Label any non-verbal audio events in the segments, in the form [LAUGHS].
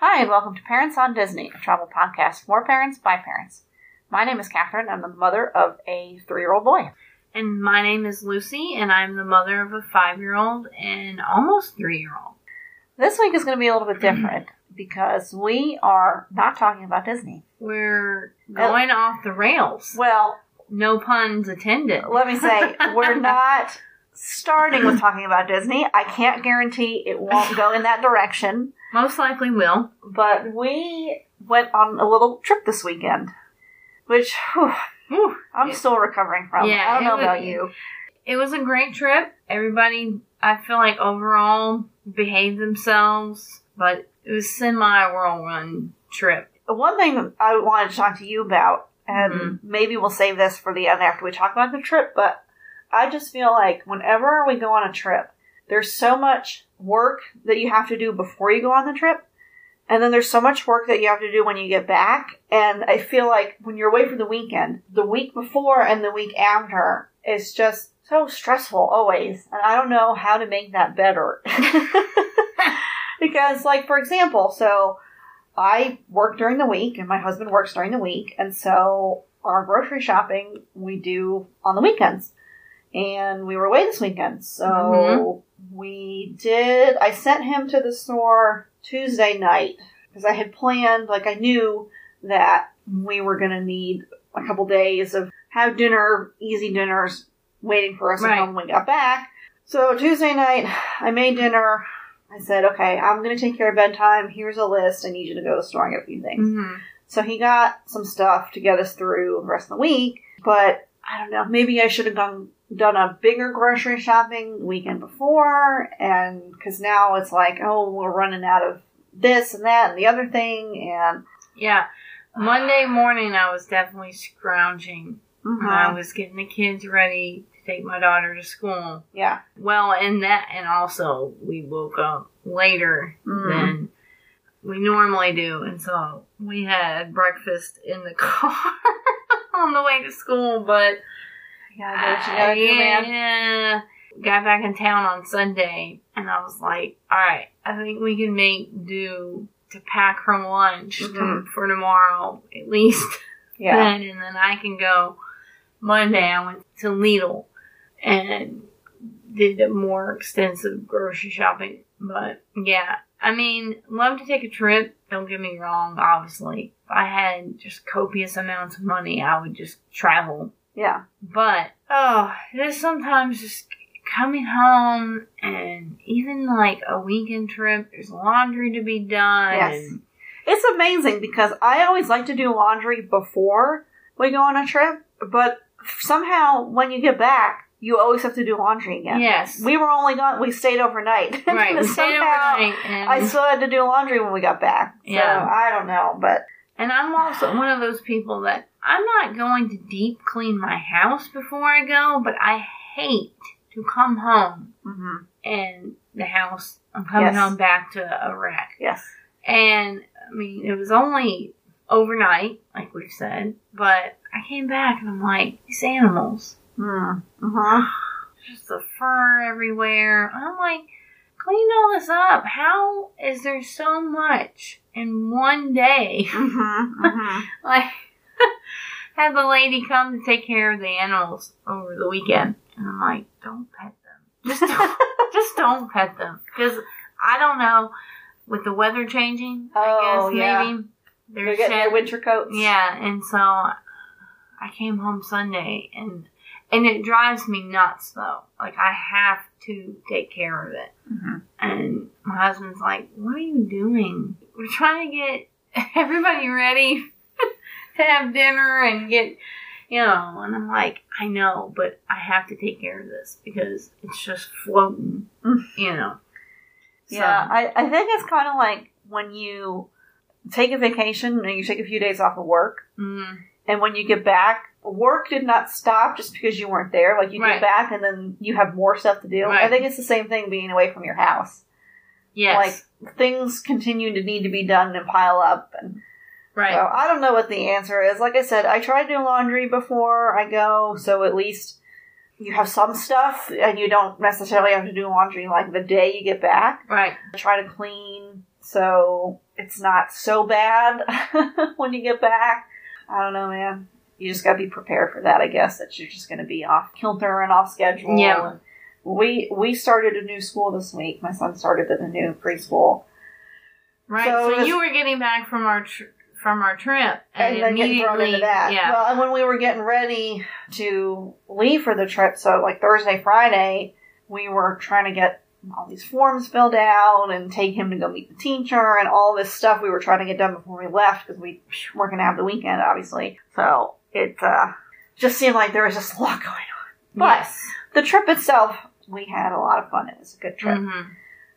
Hi, and welcome to Parents on Disney, a travel podcast for parents by parents. My name is Catherine. I'm the mother of a three year old boy. And my name is Lucy, and I'm the mother of a five year old and almost three year old. This week is going to be a little bit different [CLEARS THROAT] because we are not talking about Disney. We're uh, going off the rails. Well, No puns intended. let me say, we're [LAUGHS] not starting with talking about Disney. I can't guarantee it won't go in that direction, Most likely will. but we went on a little trip this weekend, which whew, Whew. I'm still recovering from. Yeah, I don't know was- about you. It was a great trip. Everybody, I feel like overall behaved themselves, but it was semi whirlwind trip. One thing I wanted to talk to you about, and Mhm. maybe we'll save this for the end after we talk about the trip, but I just feel like whenever we go on a trip, there's so much work that you have to do before you go on the trip, and then there's so much work that you have to do when you get back. And I feel like when you're away for the weekend, the week before and the week after is just so stressful always, and I don't know how to make that better. [LAUGHS] because, like, for example, so I work during the week and my husband works during the week, and so our grocery shopping we do on the weekends. And we were away this weekend, so Mhm. We did. I sent him to the store Tuesday night because I had planned, like, I knew that we were going to need a couple days of have dinner, easy dinners waiting for us Right. when we got back. So Tuesday night, I made dinner. I said, okay, I'm going to take care of bedtime. Here's a list. I need you to go to the store and get a few things. hmm So he got some stuff to get us through the rest of the week, but I don't know. Maybe I should have done done a bigger grocery shopping weekend before, and because now it's like, oh, we're running out of this and that and the other thing, and Yeah. Monday morning, I was definitely scrounging. Mhm. I was getting the kids ready to take my daughter to school. yeah, Well, and that, and also we woke up later Mhm. than we normally do, and so we had breakfast in the [LAUGHS] car on the way to school. But gotta do you gotta do, man. yeah, got back in town on Sunday, and I was like, "All right, I think we can make do to pack her lunch to- Mhm. for tomorrow at least." [LAUGHS] Yeah, then, and then I can go Monday. I went to Lidl and did a more extensive grocery shopping. But yeah, I mean, love to take a trip. Don't get me wrong. Obviously, if I had just copious amounts of money, I would just travel. yeah, But oh, there's sometimes just coming home and even like a weekend trip. There's laundry to be done. Yes. it's amazing because I always like to do laundry before we go on a trip, but somehow when you get back, you always have to do laundry again. Yes. We were only gone. We stayed overnight. [LAUGHS] right. We stayed overnight. And I still had to do laundry when we got back. So Yeah. I don't know, but And I'm also one of those people that I'm not going to deep clean my house before I go, but I hate to come home mhm. and the house, I'm coming Yes. home back to a wreck. yes, And I mean, it was only overnight, like we've said, but I came back and I'm like, these animals, mm. hmm just the fur everywhere. I'm like, clean all this up. How is there so much in one day? [LAUGHS] hmm hmm like [LAUGHS] had the lady come to take care of the animals over the weekend and i'm like don't pet them just don't, [LAUGHS] just don't pet them because i don't know with the weather changing Oh, i guess yeah. maybe They're they're getting their winter coats. yeah and so i came home sunday and and it drives me nuts though like i have to take care of it hmm and my husband's like, What are you doing? We're trying to get [LAUGHS] everybody ready [LAUGHS] to have dinner and get, you know. And I'm like, I know, but I have to take care of this because it's just floating, Mm. you know. Yeah, I, I think it's kind of like when you take a vacation and you take a few days off of work, mm, and when you get back, work did not stop just because you weren't there. Like you Right. get back and then you have more stuff to do. I think it's the same thing being away from your house. yes. Like things continue to need to be done and pile up. And right. so I don't know what the answer is. Like I said, I try to do laundry before I go, so at least you have some stuff and you don't necessarily have to do laundry like the day you get back. right. I try to clean so it's not so bad [LAUGHS] when you get back. I don't know, man. You just gotta be prepared for that, I guess, that you're just gonna be off kilter and off schedule. Yeah. And we we started a new school this week. My son started at a new preschool. Right. So So, you were getting back from our tr- from our trip, and, and, then getting thrown immediately, into that. yeah, Well, and when we were getting ready to leave for the trip, so like Thursday, Friday, we were trying to get all these forms filled out and take him to go meet the teacher and all this stuff we were trying to get done before we left because we weren't going to have the weekend, obviously. So it uh, just seemed like there was just a lot going on. But yes. the trip itself, we had a lot of fun. It was a good trip. Mhm.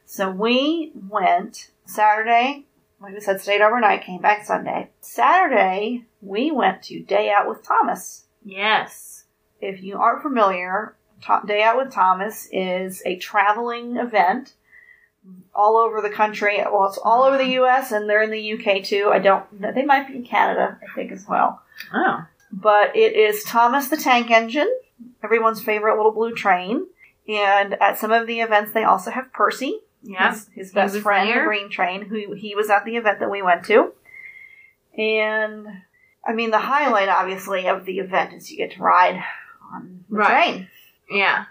So we went Saturday, like we said, stayed overnight, came back Sunday. Saturday, we went to Day Out with Thomas. Yes. If you aren't familiar, Day Out with Thomas is a traveling event all over the country. Well, it's all over the U.S. and they're in the U.K. too. I don't. They might be in Canada, I think, as well. Oh. But it is Thomas the Tank Engine, everyone's favorite little blue train. And at some of the events, they also have Percy, Yeah. his, his best friend, the. Green Train, who he was at the event that we went to. And I mean, the highlight, obviously, of the event is you get to ride on the Right. train. Yeah.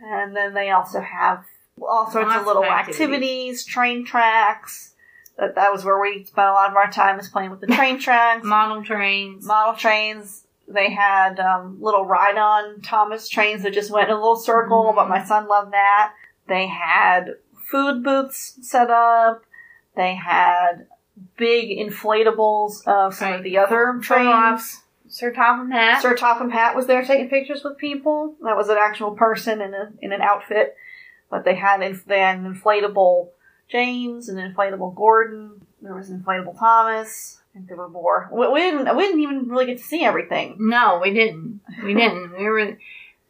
And then they also have all sorts Lots of little of activities. activities. train tracks. That, that was where we spent a lot of our time is playing with the train [LAUGHS] tracks Model trains. model trains. They had um, little ride-on Thomas trains that just went in a little circle, Mhm. but my son loved that. They had food booths set up. They had big inflatables of some of the other trains. Sir Topham Hatt. Sir Topham Hatt was there taking pictures with people. That was an actual person in a in an outfit, but they had inf- they had an inflatable James, an inflatable Gordon. There was an inflatable Thomas. I think there were more. We, we didn't we didn't even really get to see everything. No, we didn't. We didn't. We were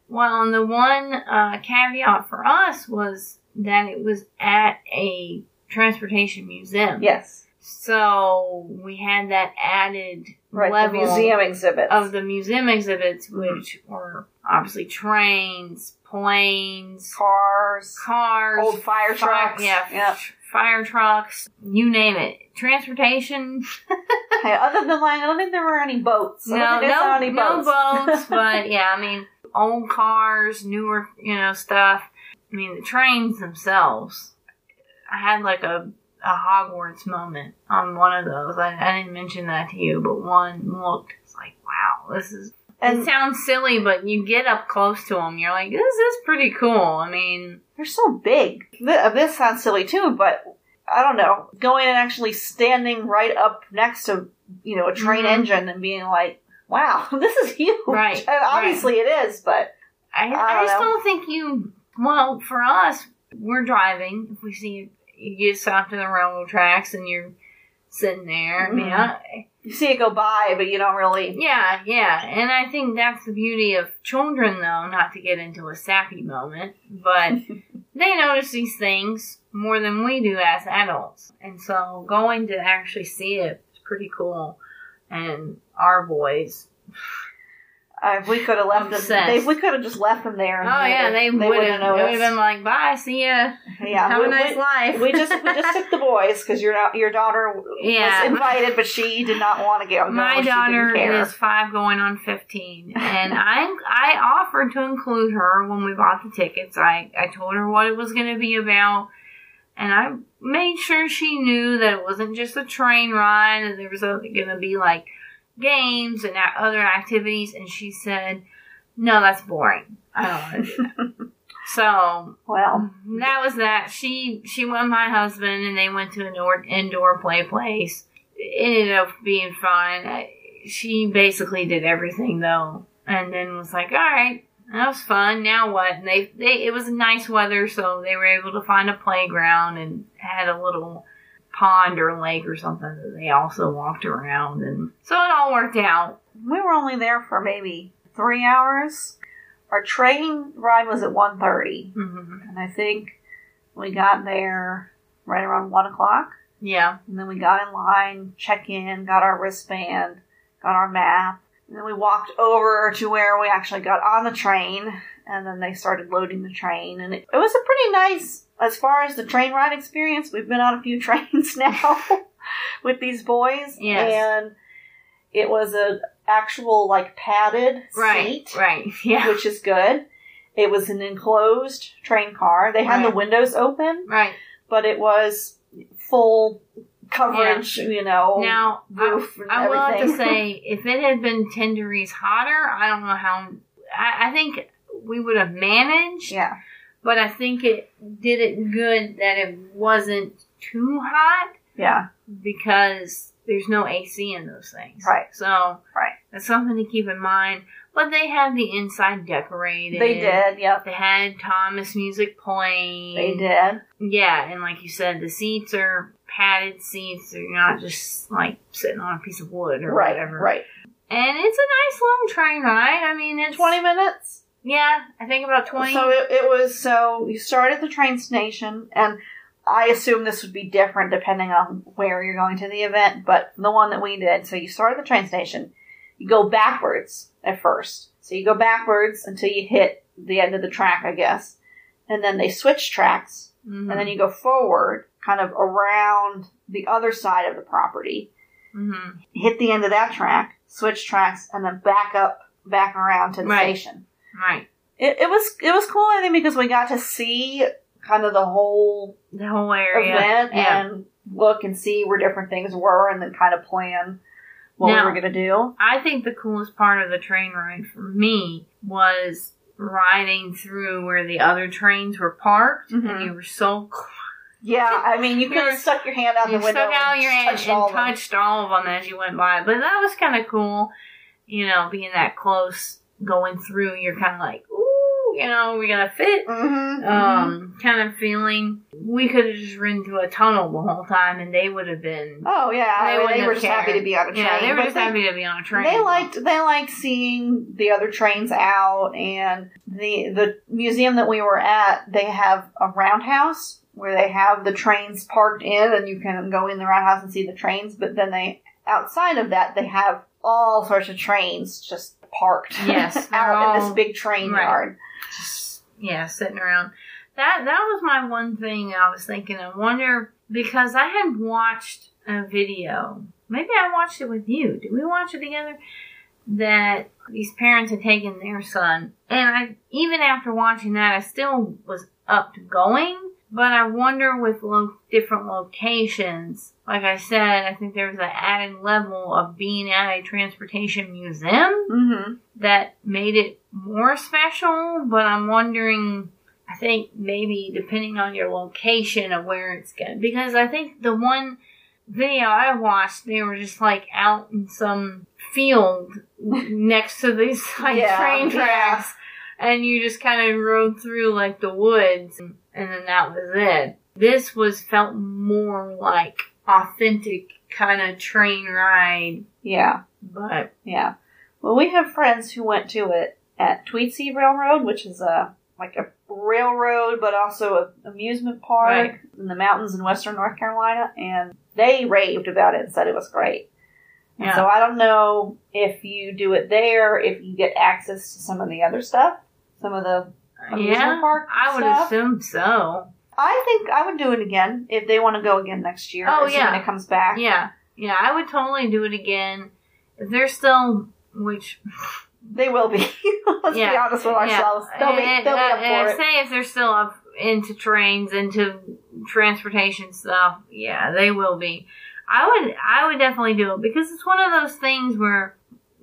well. And the one uh, caveat for us was that it was at a transportation museum. Yes, So we had that added right. level the museum exhibits. of the museum exhibits, mm-hmm. which were obviously trains, planes, cars, cars, old fire fi- trucks. yeah, Yep. fire trucks, you name it. Transportation. [LAUGHS] Hey, other than like, I don't think there were any boats. I No, don't think I saw no, any no boats. boats, [LAUGHS] but yeah, I mean, old cars, newer, you know, stuff. I mean, the trains themselves. I had like a a Hogwarts moment on one of those. I, I didn't mention that to you, but one looked. It's like, wow, this is. and it sounds silly, but you get up close to them, you're like, this is pretty cool. I mean, They're so big. Uh, This sounds silly too, but I don't know. Going and actually standing right up next to, you know, a train Mhm. engine and being like, wow, [LAUGHS] this is huge. Right, [LAUGHS] And obviously it is, but I, I I, don't just know. don't think you. Well, for us, we're driving. If we see you get stopped to the railroad tracks and you're sitting there, I mean. Mm-hmm. I, you see it go by, but you don't really. yeah, yeah. And I think that's the beauty of children, though, not to get into a sappy moment, but [LAUGHS] they notice these things more than we do as adults. And so going to actually see it is pretty cool. And our boys, Uh, we could have left them, they, we could have just left them there. oh yeah, they, they would wouldn't have have they would have noticed. been like, bye, see ya. Yeah, Have we, a nice we- life. we just we just took the boys because your your daughter Yeah. was invited, but she did not want to go. My daughter is five going on fifteen, and I I offered to include her when we bought the tickets. I I told her what it was going to be about, and I made sure she knew that it wasn't just a train ride, and there was going to be like games and other activities. And she said, "No, that's boring. I don't want to do that." [LAUGHS] So Well, that was that. She she went with my husband and they went to an indoor, indoor play place. It ended up being fun. She basically did everything though, and then was like, "All right, that was fun. Now what?" And they they it was nice weather, so they were able to find a playground and had a little pond or lake or something that they also walked around, and so it all worked out. we were only there for maybe three hours. Our train ride was at 1.30, hmm and I think we got there right around 1 o'clock. Yeah, And then we got in line, check in, got our wristband, got our map. And then we walked over to where we actually got on the train, and then they started loading the train, and it, it was a pretty nice, as far as the train ride experience. We've been on a few [LAUGHS] trains now [LAUGHS] with these boys, Yes. and it was a actual like padded Right. seat, Right. [LAUGHS] Yeah. which is good. It was an enclosed train car. They had the windows open, Right. but it was full coverage, you know, Now, I, roof and I will have to say, if it had been 10 degrees hotter, I don't know how. I, I think we would have managed, yeah, but I think it did it good that it wasn't too hot yeah, because there's no AC in those things. Right. So, Right. that's something to keep in mind. But they had the inside decorated. they did. Yep, They had Thomas music playing. they did. Yeah, and like you said, the seats are padded seats. They're not just like sitting on a piece of wood or Right, whatever. right. And it's a nice long train ride. I mean, it's Twenty minutes. Yeah, I think about twenty. So it, it was. So you start at the train station, and I assume this would be different depending on where you're going to the event. But the one that we did, so you start at the train station. You go backwards at first. So you go backwards until you hit the end of the track, I guess, and then they switch tracks, Mhm. and then you go forward, kind of around the other side of the property. Mhm. hit the end of that track, switch tracks, and then back up, back around to the Right. station. Right, It, it was it was cool, I think, because we got to see kind of the whole the whole area. event yeah. and look and see where different things were, and then kind of plan what Now- we were going to do. I think the coolest part of the train ride for me was riding through where the other trains were parked, Mhm. and you were so close. Yeah, I mean, you [LAUGHS] could have stuck your hand out the window stuck out and your hand touched all and them. touched all of them as you went by. But that was kind of cool, you know, being that close, going through. You're kind of like, ooh, you know, we gonna fit. Mhm, mhm. Um, kind of feeling we could have just ridden through a tunnel the whole time, and they would have been. oh yeah, I mean, they were just happy to be on a train. Yeah, they were just happy to be on a train. They liked they liked seeing the other trains out and the the museum that we were at. They have a roundhouse where they have the trains parked in, and you can go in the roundhouse and see the trains. But then they outside of that they have all sorts of trains just parked. [LAUGHS] Yes, out in this big train right. yard. just yeah, sitting around. That that was my one thing I was thinking. I wonder because I had watched a video. Maybe I watched it with you. Did we watch it together? That these parents had taken their son, and I even after watching that, I still was up to going. But I wonder with lo- different locations. Like I said, I think there's an added level of being at a transportation museum Mm-hmm. that made it more special, but I'm wondering, I think maybe depending on your location of where it's going because I think the one video I watched, they were just like out in some field [LAUGHS] next to these like Yeah, train yeah. And you just kind of rode through like the woods, and, and then that was it. This was felt more like authentic kind of train ride, Yeah, but yeah. Well, we have friends who went to it at Tweetsie Railroad, which is a like a railroad, but also a amusement park Right. in the mountains in western North Carolina, and they raved about it and said it was great. Yeah. So I don't know if you do it there, if you get access to some of the other stuff, some of the amusement yeah, park I would stuff. assume so. I think I would do it again if they want to go again next year. Oh, yeah. it comes back. Yeah, yeah, I would totally do it again. If they're still, which They will be. [LAUGHS] Let's be honest with ourselves. They'll be, And- they'll be eh, up and- for eh, it. Say if they're still up into trains, into transportation stuff, yeah, they will be. I would, I would definitely do it because it's one of those things where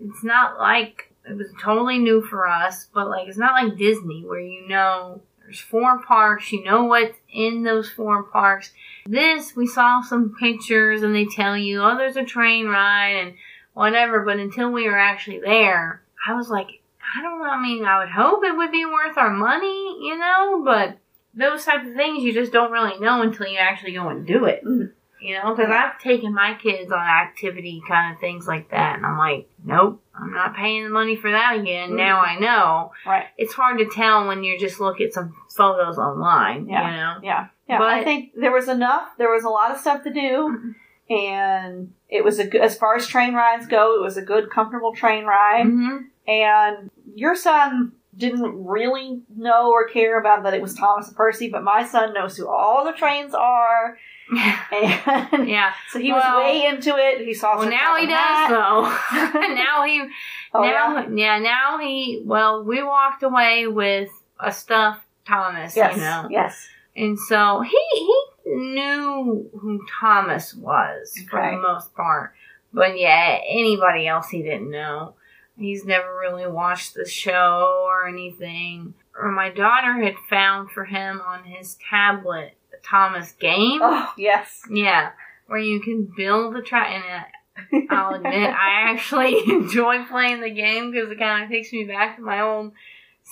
it's not like it was totally new for us, but like it's not like Disney where you know there's four parks, you know what's in those four parks. This we saw some pictures and they tell you, oh, there's a train ride and whatever, but until we were actually there, I was like, I don't know. I mean, I would hope it would be worth our money, you know, but those type of things you just don't really know until you actually go and do it. Mhm. You know, because I've taken my kids on activity kind of things like that, and I'm like, nope, I'm not paying the money for that again. Mhm. Now I know. Right. It's hard to tell when you just look at some photos online, Yeah. you know? Yeah. Yeah. But- I think there was enough. There was a lot of stuff to do. and it was a good, as far as train rides go, it was a good, comfortable train ride. hmm And your son didn't really know or care about that it was Thomas and Percy, but my son knows who all the trains are, [LAUGHS] and yeah. [LAUGHS] so he Well- was way into it. He saw. Well, now he does hat. though. [LAUGHS] now he, Oh, now, yeah? yeah, now he. Well, we walked away with a stuffed Thomas, Yes, you know, yes. and so he he knew who Thomas was for the most part, but yeah, anybody else he didn't know. He's never really watched the show or anything. Or my daughter had found for him on his tablet Thomas game. Oh, yes. Yeah, where you can build a track. And uh, I'll admit, I [LAUGHS] actually [LAUGHS] enjoy playing the game because it kind of takes me back to my old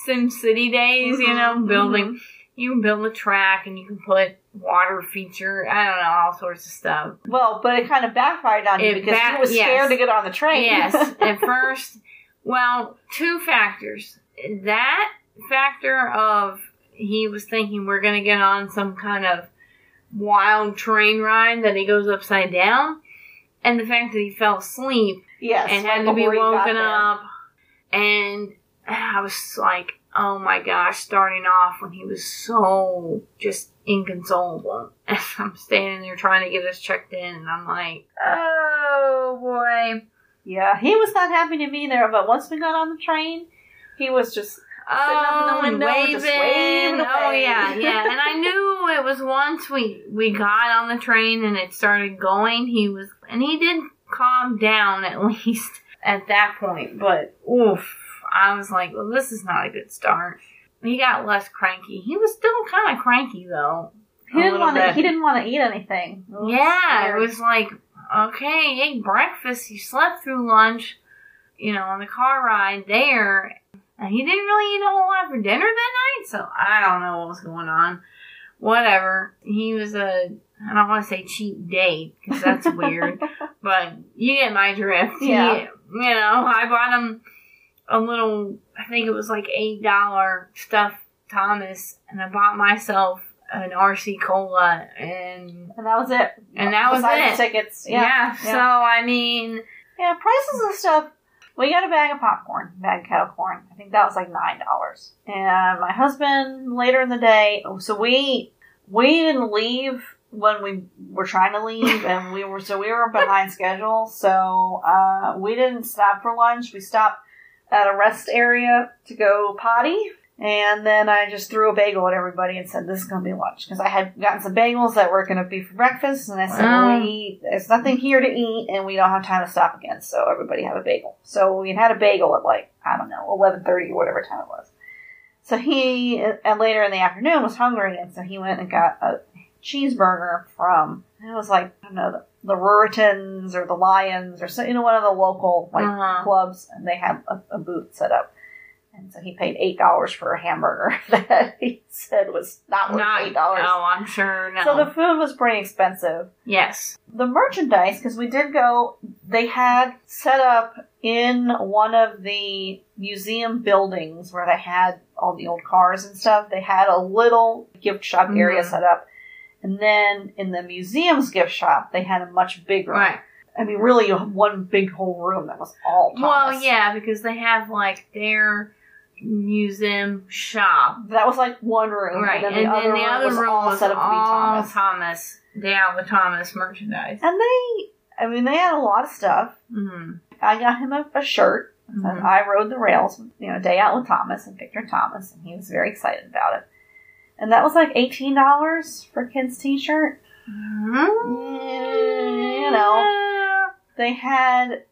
Sim City days. You know, Mhm, building. You can build a track and you can put water feature. I don't know, all sorts of stuff. Well, but it kind of backfired on you because back- he was yes. scared to get on the train. Yes, [LAUGHS] at first, well, two factors. That factor of he was thinking we're going to get on some kind of wild train ride that he goes upside down, and the fact that he fell asleep yes. and had to be before he got woken up, and I was like, oh my gosh, starting off when he was so just inconsolable. [LAUGHS] And I'm standing there trying to get us checked in, and I'm like, oh boy. Yeah, he was not happy to be there, but once we got on the train, he was just up in the Oh, window, just waving Oh yeah, yeah. And I knew it was once we we got on the train and it started going. He was, and he did calm down at [LAUGHS] least at that point. But oof, I was like, well, this is not a good start. He got less cranky. He was still kind of cranky though. he didn't want to. He didn't want to eat anything. It Yeah, weird. it was like, okay, he ate breakfast, he slept through lunch, you know, on the car ride there, and he didn't really eat a whole lot for dinner that night, so I don't know what was going on. Whatever. He was a, I don't want to say cheap date, because that's [LAUGHS] weird, but you get my drift. Yeah. He- you know, I bought him a little, I think it was like $8 stuffed Thomas, and I bought myself an RC Cola, and and that was it. and that was it. the tickets. Yeah. Yeah. So I mean, Yeah, prices and stuff. We got a bag of popcorn, bag of kettle corn. I think that was like nine dollars. And my husband later in the day, so we we didn't leave when we were trying to leave, and we were so we were behind schedule. So uh, we didn't stop for lunch. We stopped at a rest area to go potty. And then I just threw a bagel at everybody and said, "This is going to be lunch," because I had gotten some bagels that were going to be for breakfast, and I said, Wow. "We there's nothing here to eat, and we don't have time to stop again, so everybody have a bagel." So we had a bagel at like I don't know eleven thirty or whatever time it was. So he and later in the afternoon was hungry, and so he went and got a cheeseburger from it was like I don't know the, the Ruritans or the Lions or so, you know one of the local like Uh-huh. clubs, and they had a, a booth set up. And so he paid eight dollars for a hamburger [LAUGHS] that he said was not worth not eight dollars. Oh, I'm sure. No. So the food was pretty expensive. yes. The merchandise, because we did go, they had set up in one of the museum buildings where they had all the old cars and stuff. They had a little gift shop area Mhm. set up. And then in the museum's gift shop, they had a much bigger. Right. I mean, really, one big whole room that was all Thomas. Well, yeah, because they have like their museum shop. That was like one room, Right. and then the other room was all set up to be Thomas. Thomas. Yeah, with Thomas merchandise. And they, I mean, they had a lot of stuff. Mm-hmm. I got him a, a shirt. And Mhm. I rode the rails, you know, day out with Thomas and Victor Thomas, and he was very excited about it. And that was like eighteen dollars for a kid's T-shirt. Mm-hmm. You know. They had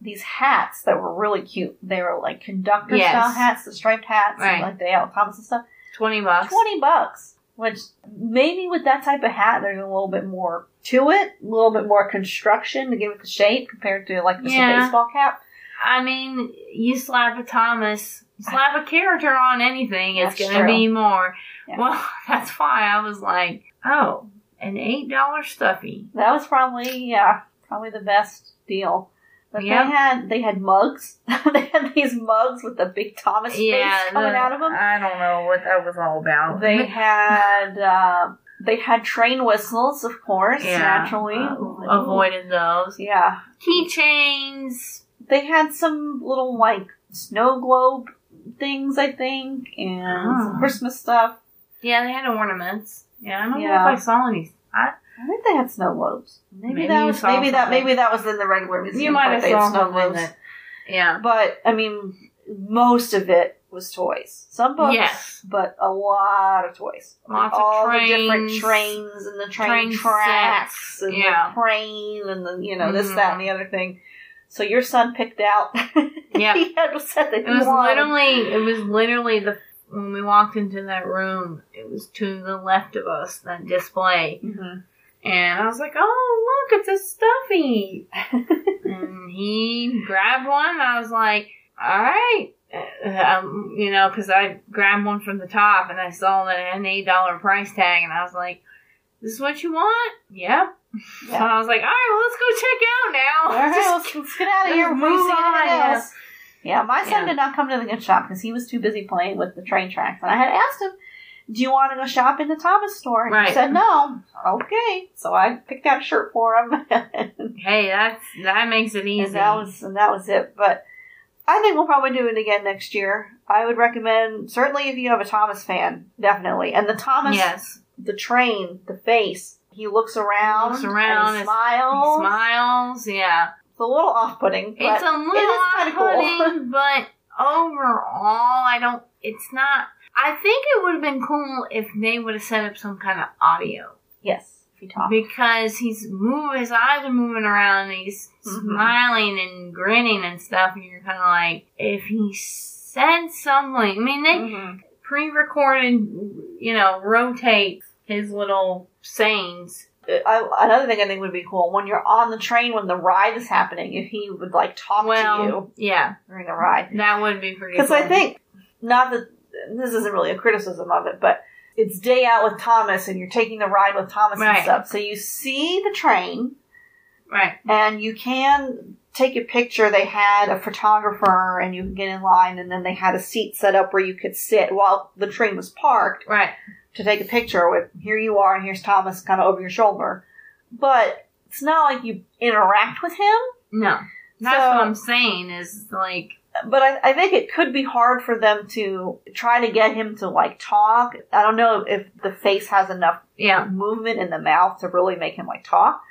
these hats that were really cute. They were like conductor Yes. style hats, the striped hats, Right. and like out with Thomas and stuff. Twenty bucks. Twenty bucks. Which maybe with that type of hat, there's a little bit more to it, a little bit more construction to give it the shape compared to like just Yeah. a baseball cap. I mean, you slap a Thomas, slap a character on anything, it's gonna be more. Yeah. Well, [LAUGHS] that's why I was like, oh, an eight dollar stuffy. That was probably yeah, probably the best deal. But Yeah. they had they had mugs. [LAUGHS] they had these mugs with the big Thomas face coming the- out of them. I don't know what that was all about. They [LAUGHS] had uh, They had train whistles, of course, naturally. uh, avoided those. Yeah. Keychains. They had some little, like, snow globe things, I think, and Oh. some Christmas stuff. Yeah, they had ornaments. Yeah, I don't Yeah. know if I saw any. I, I think they had snow globes. Maybe, Maybe that you was saw maybe that something. maybe that was in the regular museum. you might but have they had saw snow something globes. that. Yeah. But I mean, most of it was toys. Some books, Yes. but a lot of toys. Lots of all the different trains, trains and the train, train tracks sets, and yeah. the crane and the you know this Mhm. that and the other thing. So your son picked out. [LAUGHS] Yeah. he had a set that It he was wanted. literally, it was literally the when we walked into that room. It was to the left of us that display, Mhm. And I was like, "Oh, look, it's a stuffy!" and he grabbed one. And I was like, "All right." Uh, Um, you know, because I grabbed one from the top and I saw that an eight dollar price tag, and I was like, "This is what you want?" Yep. So I was like, "All right, well, let's go check out now." All right, Just- let's, get out of here. move on, yeah. Yeah, my son Yeah. did not come to the gift shop because he was too busy playing with the train tracks. And I had asked him, "Do you want to go shop in the Thomas store?" And Right. He said no. Okay, so I picked out a shirt for him, [LAUGHS] Hey, that's that makes it easy. And that was and that was it. But I think we'll probably do it again next year. I would recommend certainly if you have a Thomas fan, definitely. And the Thomas, yes. the train, the face. He looks around, Looks around, and smiles. He smiles, yeah. It's a little off-putting. It's a little it kinda cool. off-putting, but overall, I don't. It's not. I think it would have been cool if they would have set up some kind of audio yes, if you talk. because he's moving. His eyes are moving around. And he's Mhm. smiling and grinning and stuff, and you're kind of like, if he said something. I mean, they Mhm. pre-recorded, you know, rotate his little sayings. I, another thing I think would be cool when you're on the train when the ride is happening, if he would like talk to you yeah, during the ride. that would be pretty. Because cool. I think not that this isn't really a criticism of it, but it's day out with Thomas, and you're taking the ride with Thomas and stuff. So you see the train, right. and you can take a picture. They had a photographer, and you can get in line, and then they had a seat set up where you could sit while the train was parked Right. to take a picture with here you are and here's Thomas kind of over your shoulder. But it's not like you interact with him. No. That's So- what I'm saying is like But I, I think it could be hard for them to try to get him to like talk. I don't know if the face has enough yeah. movement in the mouth to really make him like talk.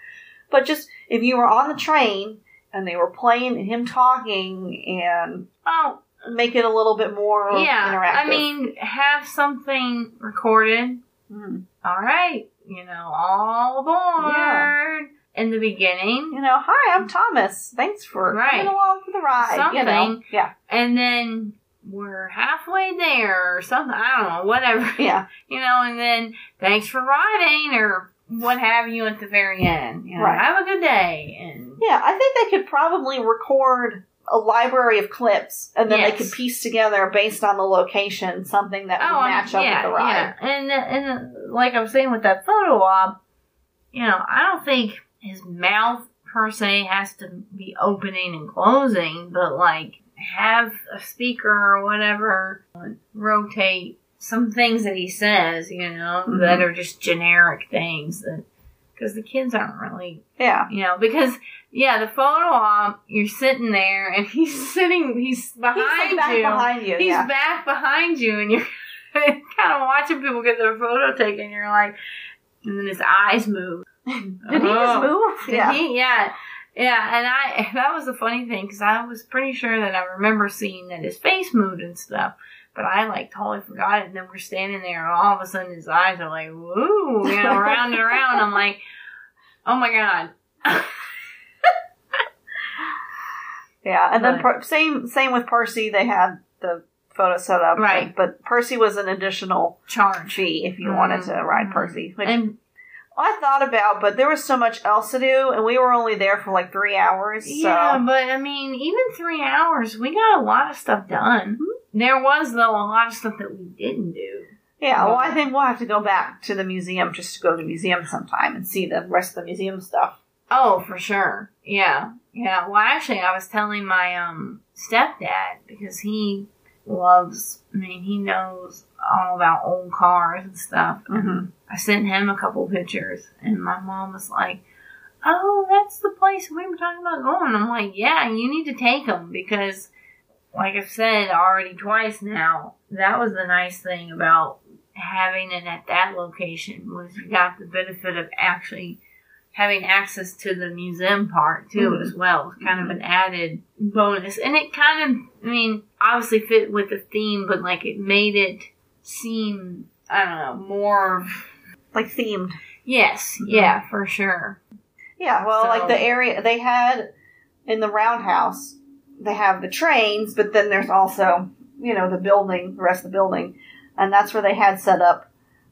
But just if you were on the train and they were playing him talking and Oh make it a little bit more yeah. interactive. I mean have something recorded. Mhm. All right. You know, all aboard Yeah. In the beginning. you know, hi, I'm Thomas. Thanks for Right. coming along for the ride. You know, Something. yeah, And then we're halfway there or something. I don't know, whatever. [LAUGHS] [LAUGHS] yeah. you know, and then thanks for riding or what have you at the very end. You know, Right. have a good day. And Yeah, I think they could probably record a library of clips and then they could piece together based on the location something that would oh, I'm- match up with the ride. Oh, Yeah. And and like I was saying with that photo op, you know, I don't think his mouth per se has to be opening and closing, but like have a speaker or whatever rotate some things that he says, you know, Mhm. that are just generic things that because the kids aren't really Yeah. you know, because yeah, the photo op, you're sitting there and [LAUGHS] he's sitting, he's behind you. He's like back you. behind you. He's yeah. back behind you, and you're [LAUGHS] kind of watching people get their photo taken. And you're like, and then his eyes move. Did he just Oh. move? Did yeah. he? Yeah. Yeah, and I [LAUGHS] that was the funny thing because I was pretty sure that I remember seeing that his face moved and stuff, but I like totally forgot it. And then we're standing there, and all of a sudden his eyes are like, woo, you know, [LAUGHS] round and around. I'm like, oh my god. [LAUGHS] Yeah, and then But- same same with Percy. They had the photo set up, Right. But Percy was an additional Charge. fee if you wanted to ride Mhm. Percy, which And I thought about, but there was so much else to do, and we were only there for like three hours. So Yeah, but I mean, even three hours, we got a lot of stuff done. Mm-hmm. There was though a lot of stuff that we didn't do. Yeah, well, I think we'll have to go back to the museum just to go to the museum sometime and see the rest of the museum stuff. Oh, for sure. Yeah, yeah. Well, actually, I was telling my um stepdad because he loves. I mean, he knows all about old cars and stuff. And Mhm. I sent him a couple pictures, and my mom was like, "Oh, that's the place we were talking about going." I'm like, "Yeah, you need to take him because, like I've said already twice now, that was the nice thing about having it at that location was you got the benefit of actually." Having access to the museum part too, Mhm. as well, It's kind of an added bonus, and it kind of, I mean, obviously fit with the theme, but like it made it seem, I don't know, more Like themed. Yes, Mhm. yeah, for sure. Yeah, well, So- like the area they had in the roundhouse, they have the trains, but then there's also, you know, the building, the rest of the building, and that's where they had set up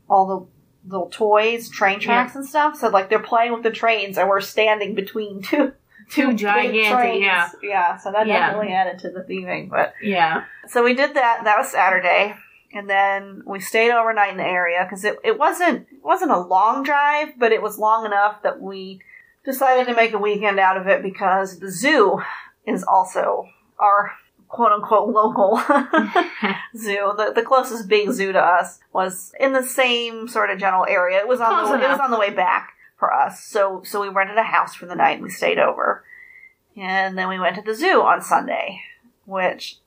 all the little toys, train tracks and stuff. So like they're playing with the trains, and we're standing between [LAUGHS] two Two gigantic, trains. yeah. yeah. So that Yeah. definitely added to the theming, but. Yeah. So we did that. That was Saturday, and then we stayed overnight in the area because it, it wasn't it wasn't a long drive, but it was long enough that we decided to make a weekend out of it because the zoo is also our quote unquote local [LAUGHS] [LAUGHS] zoo. The, the closest big zoo to us was in the same sort of general area. It was on Close the, it was on the way back for us. So so we rented a house for the night and we stayed over. And then we went to the zoo on Sunday, which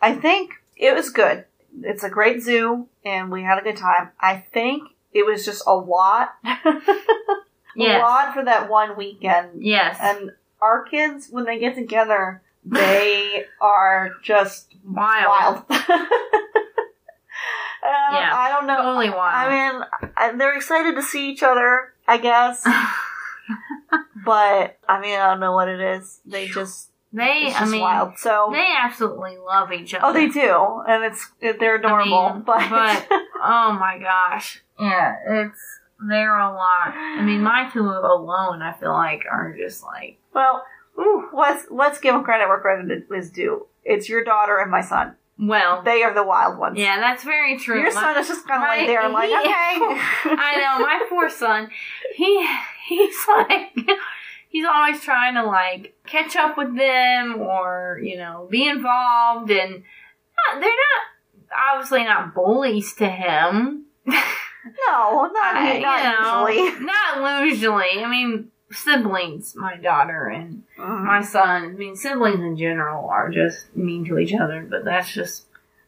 I think it was good. It's a great zoo and we had a good time. I think it was just a lot. [LAUGHS] a lot for that one weekend. Yes. And our kids, when they get together, they [LAUGHS] are just wild. wild. Um, [LAUGHS] Yeah, I don't know. Totally wild. I mean, I- they're excited to see each other, I guess. [LAUGHS] but I mean, I don't know what it is. They just they, it's I mean, wild. So they absolutely love each other. oh, they do, and it's they're adorable. mean, [LAUGHS] but, but- oh my gosh. Yeah, it's, they're a lot. I mean, my two alone, I feel like, are just like, well, ooh. let's let's give them credit where credit is due. It's your daughter and my son. Well, They are the wild ones. yeah, that's very true. Your My- son is just kind of like there, I'm like, okay. [LAUGHS] I know my poor son. He he's like he's always trying to like catch up with them or you know be involved, and uh, they're not obviously not bullies to him. No, not, I- not you know, usually. Not usually. I mean, siblings, my daughter and Mhm. my son. I mean, siblings in general are just mean to each other, but that's just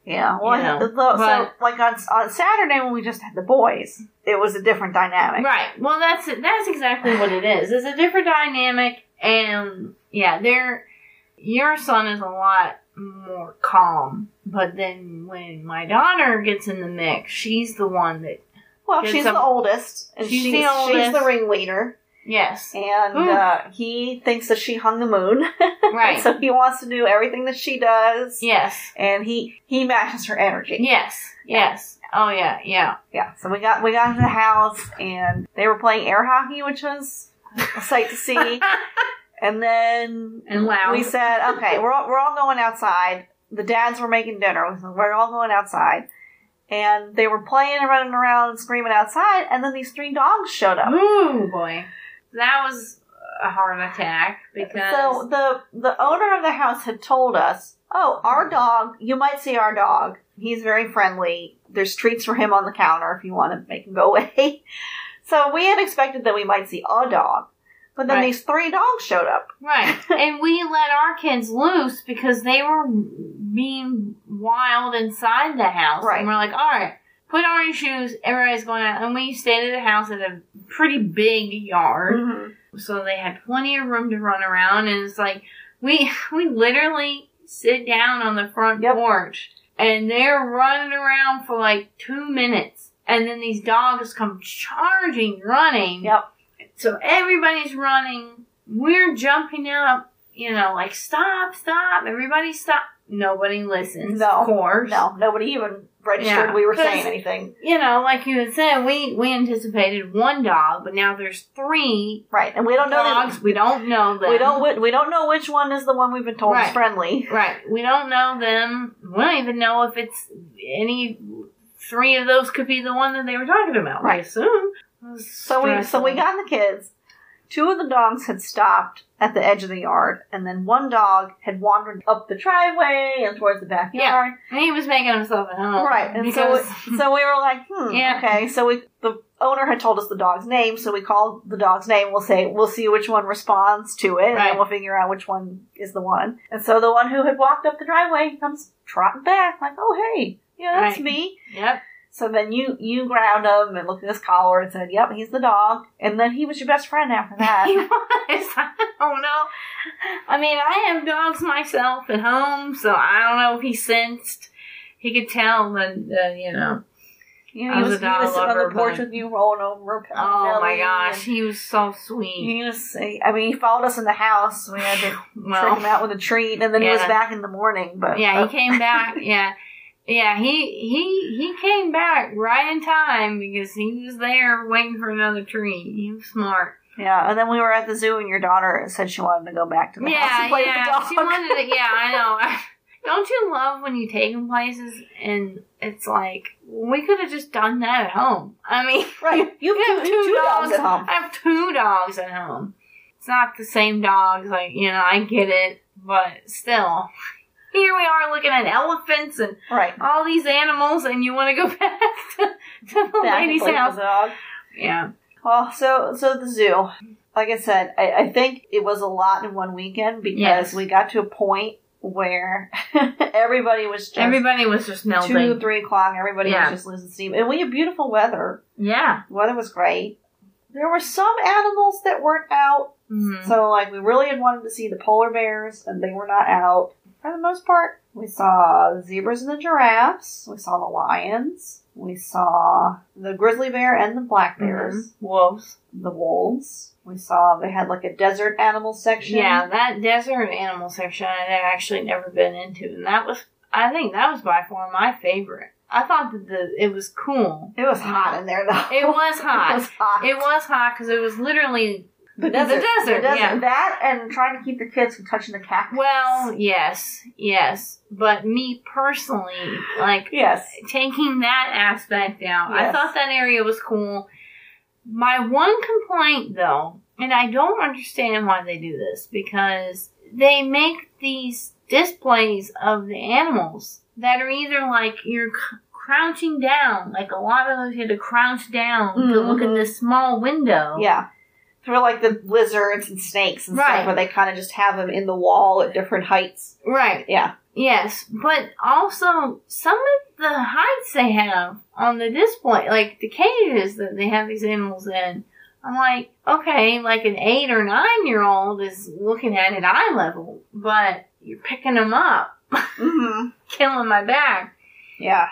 Yeah, well, You know, the- so but- like on on Saturday when we just had the boys, it was a different dynamic. Right. Well, that's that's exactly what it is. It's a different dynamic, and yeah, there. Your son is a lot more calm, but then when my daughter gets in the mix, she's the one that Well, she's some- the oldest, and She's she's, the she's the ringleader, yes, and Ooh. uh, he thinks that she hung the moon. [LAUGHS] right, so he wants to do everything that she does, yes, and he he matches her energy. yes, yes. Oh yeah, yeah. Yeah. So we got we got into the house, and they were playing air hockey, which was a sight to see. [LAUGHS] And then And loud. we said, okay, we're all, we're all going outside. The dads were making dinner. We said, we're all going outside. And they were playing and running around and screaming outside. And then these three dogs showed up. Ooh boy, that was a heart attack because So the the owner of the house had told us, "Oh, our dog. You might see our dog. He's very friendly. There's treats for him on the counter if you want to make him go [LAUGHS] away." so we had expected that we might see a dog, but then Right. these three dogs showed up. Right. [LAUGHS] and we let our kids loose because they were being wild inside the house. Right. And we're like, all right, put on your shoes. Everybody's going out. And we stayed at a house at a pretty big yard. Mm-hmm. So they had plenty of room to run around. And it's like, we, [LAUGHS] we literally sit down on the front Yep. porch and they're running around for like two minutes. And then these dogs come charging, running. Yep. So everybody's running. We're jumping up, you know, like stop, stop, everybody stop. Nobody listens. No, of course. No, nobody even registered Yeah, we were saying anything. You know, like you had said, we we anticipated one dog, but now there's three Right, and we don't know. dogs. We don't know them. [LAUGHS] we don't. We, we don't know which one is the one we've been told Right. is friendly. Right. We don't know them. We don't even know if it's any three of those could be the one that they were talking about. Right. We assume. So we so we got the kids, two of the dogs had stopped at the edge of the yard, and then one dog had wandered up the driveway and towards the backyard. Yeah, And he was making himself at home. Right, and because so so we were like, hmm, [LAUGHS] Yeah. okay. So we the owner had told us the dog's name, so we called the dog's name. We'll say we'll see which one responds to it, and then we'll figure out which one is the one. And so the one who had walked up the driveway comes trotting back, like, oh hey, yeah, that's Right. me. Yep. So then you you ground him and looked at his collar and said, "Yep, he's the dog." And then he was your best friend after [LAUGHS] that. He was. [LAUGHS] I don't know. I mean, I have dogs myself at home, so I don't know if he sensed. He could tell that, uh, you know. I he was was, he was sitting on the porch with you, rolling over. Oh my gosh, he was so sweet. He was. I mean, he followed us in the house. We had to [SIGHS] trick him out with a treat, and then he was back in the morning. But yeah, uh, he came back. [LAUGHS] Yeah, yeah, he he he came back right in time because he was there waiting for another tree. He was smart. yeah. And then we were at the zoo, and your daughter said she wanted to go back to the house Yeah, and play yeah. with the dog. She wanted to. Yeah, I know. [LAUGHS] [LAUGHS] Don't you love when you take them places and it's like we could have just done that at home? I mean, [LAUGHS] right. You you have two dogs at home. I have two dogs at home. It's not the same dogs, like you know. I get it, but still, here we are looking at elephants and Right. all these animals, and you want to go [LAUGHS] back to, to the Back lady's house. the dog. Yeah, Well, so so the zoo. Like I said, I, I think it was a lot in one weekend because Yes. we got to a point where [LAUGHS] everybody was just everybody was just melting. two, three o'clock. Everybody Yeah. was just losing steam, and we had beautiful weather. Yeah. The weather was great. There were some animals that weren't out, Mhm. so like we really had wanted to see the polar bears, and they were not out for the most part. We saw the zebras and the giraffes. We saw the lions. We saw the grizzly bear and the black bears. Mhm. Wolves. The wolves. We saw they had like a desert animal section. Yeah, that desert animal section I had actually never been into, and that was I think that was by far my favorite. I thought that the it was cool. It was hot in there though. It was [LAUGHS] hot. it was hot. It was hot because it was literally the desert. the desert, yeah. That and trying to keep the kids from touching the cactus. well, yes, yes, but me personally, like yes. taking that aspect out, I thought that area was cool. My one complaint, though, and I don't understand why they do this, because they make these displays of the animals that are either like you're c- crouching down, like a lot of those you had to crouch down to look in Mhm. this small window. Yeah. For like the lizards and snakes and Right. stuff, where they kind of just have them in the wall at different heights. Right. Yeah. Yes, but also some of the heights they have on the display, like the cages that they have these animals in, I'm like, okay, like an eight or nine year old is looking at it eye level, but you're picking them up, [LAUGHS] Mm-hmm. killing my back. Yeah.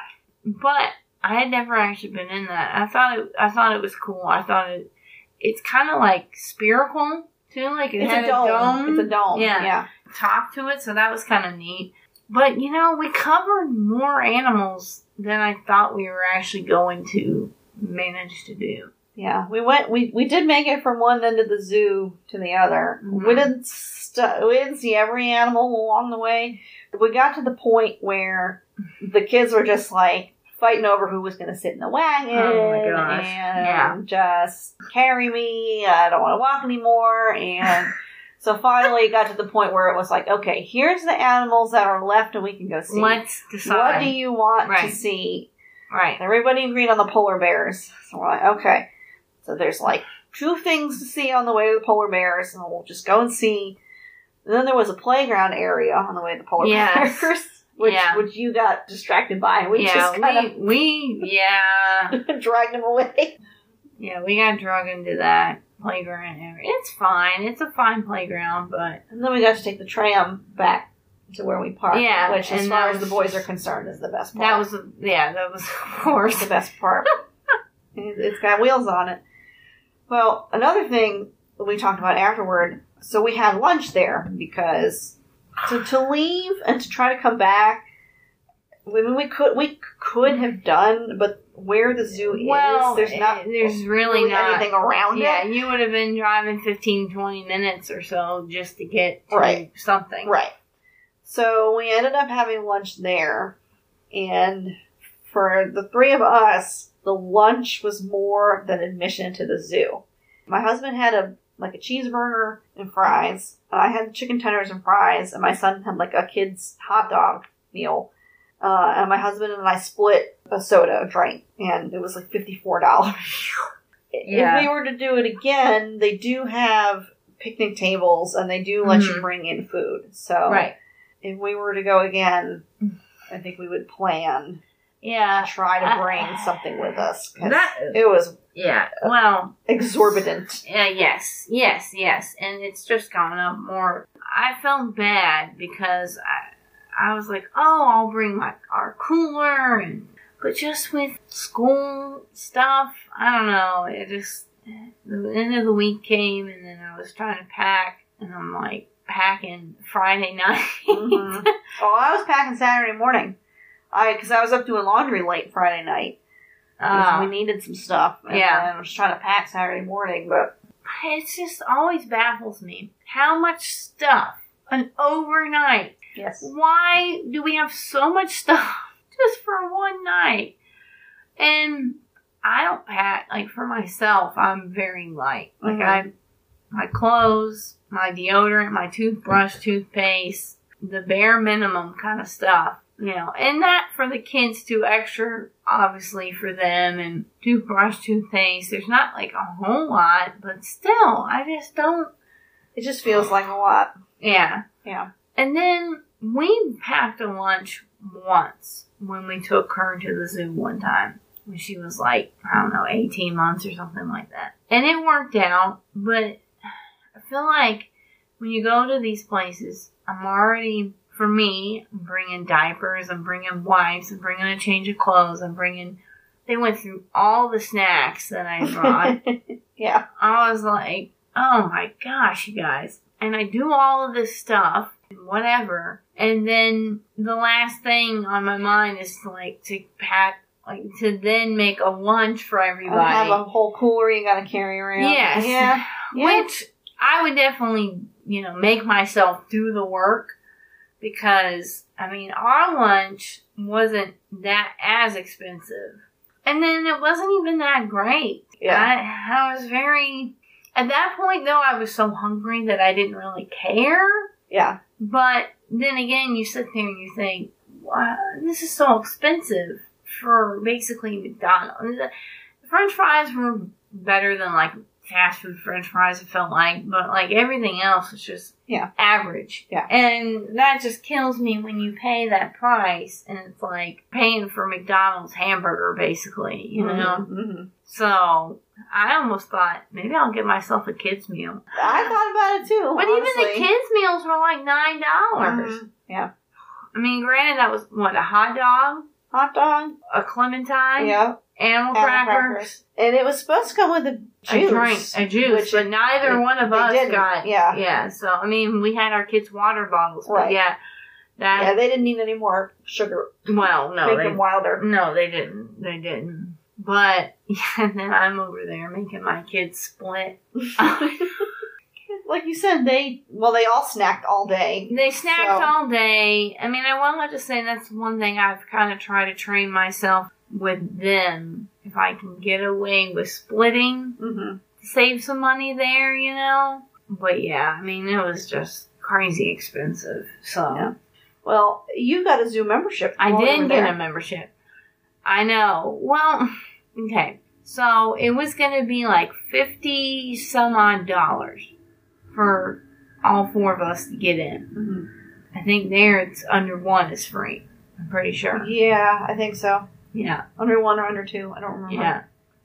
But I had never actually been in that. I thought it, I thought it was cool. I thought it, it's kind of like spherical too, like it It's had a dome. It's a dome. Yeah. Yeah. top to it, so that was kind of neat. But you know, we covered more animals than I thought we were actually going to manage to do. Yeah. We went. We we did make it from one end of the zoo to the other. Mhm. We didn't. St- we didn't see every animal along the way. We got to the point where the kids were just like fighting over who was going to sit in the wagon Oh and just carry me. I don't want to walk anymore. And [LAUGHS] so finally it got to the point where it was like, okay, here's the animals that are left and we can go see. Let's decide. what do you want to see? right. Everybody agreed on the polar bears. So we're like, okay. So there's like two things to see on the way to the polar bears, and we'll just go and see. And then there was a playground area on the way to the polar Yes. bears, [LAUGHS] which Yeah. which you got distracted by. We yeah, just kind we, we, yeah, dragged them away. yeah, we got dragged into that playground area. It's fine. It's a fine playground, but And then we got to take the tram back to where we parked. Yeah, which, as far that as the boys are concerned, is the best part. that was, yeah, that was, of [LAUGHS] course. the best part. [LAUGHS] It's got wheels on it. Well, another thing we talked about afterward. So we had lunch there because to, to leave and to try to come back. I mean, we could we could have done, but where the zoo Well, is, there's not eh, there's really, really not anything around Yeah, it. you would have been driving 15, 20 minutes or so just to get to Right. something. Right. So we ended up having lunch there, and for the three of us, the lunch was more than admission to the zoo. My husband had a like a cheeseburger and fries. And I had chicken tenders and fries, and my son had like a kid's hot dog meal. Uh, and my husband and I split a soda drink, and it was like fifty four dollars. Yeah. If we were to do it again, they do have picnic tables, and they do let you Mhm. bring in food. So Right. if we were to go again, I think we would plan Yeah. to try to bring Uh, something with us. That. it was Yeah. Well. exorbitant. Yeah, yes, yes, yes, and it's just gone up more. I felt bad because I, I was like, oh, I'll bring my our cooler, and but just with school stuff, I don't know. It just the end of the week came, and then I was trying to pack, and I'm like packing Friday [LAUGHS] night. Mhm. Oh, I was packing Saturday morning. I because I was up doing laundry late Friday night. We needed some stuff. And yeah. I was trying to pack Saturday morning, but it just always baffles me how much stuff an overnight yes, why do we have so much stuff [LAUGHS] just for one night? And I don't pack like for myself. I'm very light. Like Mhm. I, my clothes, my deodorant, my toothbrush, toothpaste, the bare minimum kind of stuff. You know, and that for the kids too. Extra, obviously for them, and toothbrush, toothpaste. There's not like a whole lot, but still, I just don't. it just feels like a lot. Yeah. Yeah. And then we packed a lunch once when we took her to the zoo one time when she was like, I don't know, 18 months or something like that. And it worked out, but I feel like when you go to these places, I'm already, for me, I'm bringing diapers, I'm bringing wipes, I'm bringing a change of clothes, I'm bringing, they went through all the snacks that I brought. [LAUGHS] yeah, I was like, oh my gosh, you guys. And I do all of this stuff, whatever. And then the last thing on my mind is to like to pack, like to then make a lunch for and everybody. have a whole cooler you got to carry around. Yes. yeah, yeah. Which I would definitely, you know, make myself do the work because, I mean, our lunch wasn't that as expensive. And then it wasn't even that great. Yeah. I, I was very, at that point though, I was so hungry that I didn't really care. yeah, But then again, you sit there and you think, wow, this is so expensive for basically McDonald's. The French fries were better than like fast food French fries, it felt like, but like everything else was just Yeah. average. Yeah. And that just kills me when you pay that price and it's like paying for McDonald's hamburger basically, you know? hmm So I almost thought maybe I'll get myself a kid's meal. I thought about it too. [LAUGHS] But even the kids' meals were like nine dollars. Mhm. Yeah, I mean, granted, that was what a hot dog, hot dog. a clementine, Yeah, animal, Animal crackers, and it was supposed to come with a juice, a drink, a juice. but neither it- one of us didn't, got. yeah. yeah. So I mean, we had our kids' water bottles, but Right. yeah, yeah, they didn't need any more sugar. well, no, Make they, them wilder. no, they didn't. They didn't. But [LAUGHS] yeah, and then I'm over there making my kids split. [LAUGHS] like you said, they well, they all snacked all day. They snacked So- all day. I mean, I will have to say that's one thing I've kind of tried to train myself with them. If I can get away with splitting, hmm save some money there, you know. But yeah, I mean, it was just crazy expensive. So Yeah. Well, you got a zoo membership. I did get a membership. I know. Well, [LAUGHS] okay. So it was going to be like 50 some odd dollars for all four of us to get in. Mhm. I think there it's under one is free. I'm pretty sure. Yeah, I think so. Yeah. Under one or under two, I don't remember. Yeah.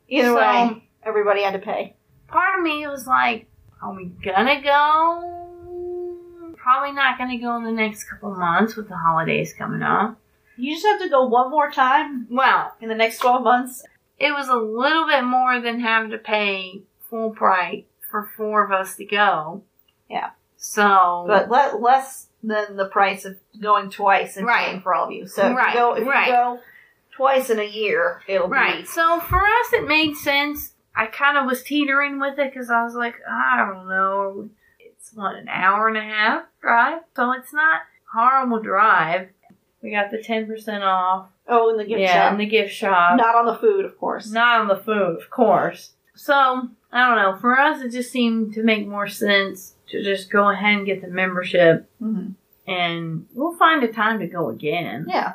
Either So- way, everybody had to pay. Part of me was like, are we gonna go? Probably not gonna go in the next couple of months with the holidays coming up. You just have to go one more time Well, in the next twelve months. it was a little bit more than having to pay full price for four of us to go. Yeah. So but le- less than the price of going twice and Right. paying for all of you. So if Right, you go if right. you go twice in a year, it'll right. be So for us, it made sense. I kind of was teetering with it because I was like, I don't know. It's what an hour and a half drive, so it's not horrible drive. We got the ten percent off. oh in the gift yeah, shop. in the gift shop. Not on the food, of course. Not on the food, of course. So I don't know. For us, it just seemed to make more sense to just go ahead and get the membership, hmm and we'll find a time to go again. Yeah.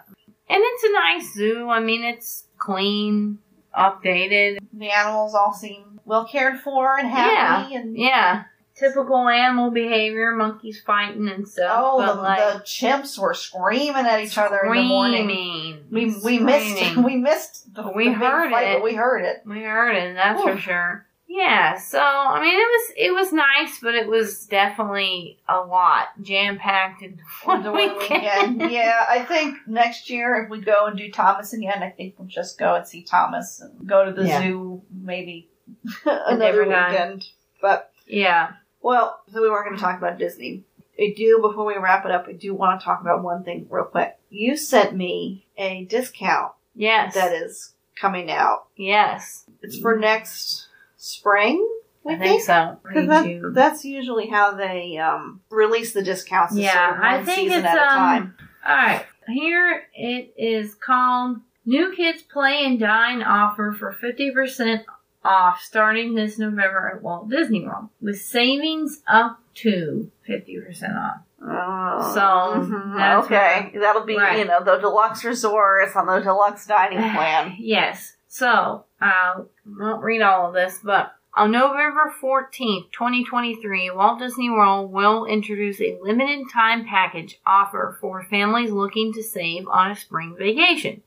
And it's a nice zoo. I mean, it's clean, updated. The animals all seem well cared for and happy. And Yeah. Typical animal behavior, monkeys fighting and stuff. oh, but the, like, the chimps were screaming at each other in the morning. screaming. We we missed Screaming. [LAUGHS] we missed the, We the heard fight, it. but we heard it. We heard it, that's for sure. Yeah, so I mean, it was it was nice, but it was definitely a lot jam packed in [LAUGHS] one The one weekend. weekend. yeah, I think next year if we go and do Thomas again, I think we'll just go and see Thomas and go to the Yeah. zoo maybe [LAUGHS] another weekend. But yeah. well, so we weren't going to talk about Disney. I do before we wrap it up. I do want to talk about one thing real quick. You sent me a discount Yes. that is coming out. Yes. It's for next spring. I think so. Because That, that's usually how they um, release the discounts. Yeah, sort I think season it's, at a um, time. All right. Here it is called New Kids Play and Dine offer for 50% off starting this November at Walt Disney World with savings up to 50% off. Oh, So, mhm, that's okay, that'll be Right. you know the deluxe resorts on the deluxe dining [SIGHS] plan. Yes. So, I won't read all of this, but on November 14th, 2023, Walt Disney World will introduce a limited time package offer for families looking to save on a spring vacation.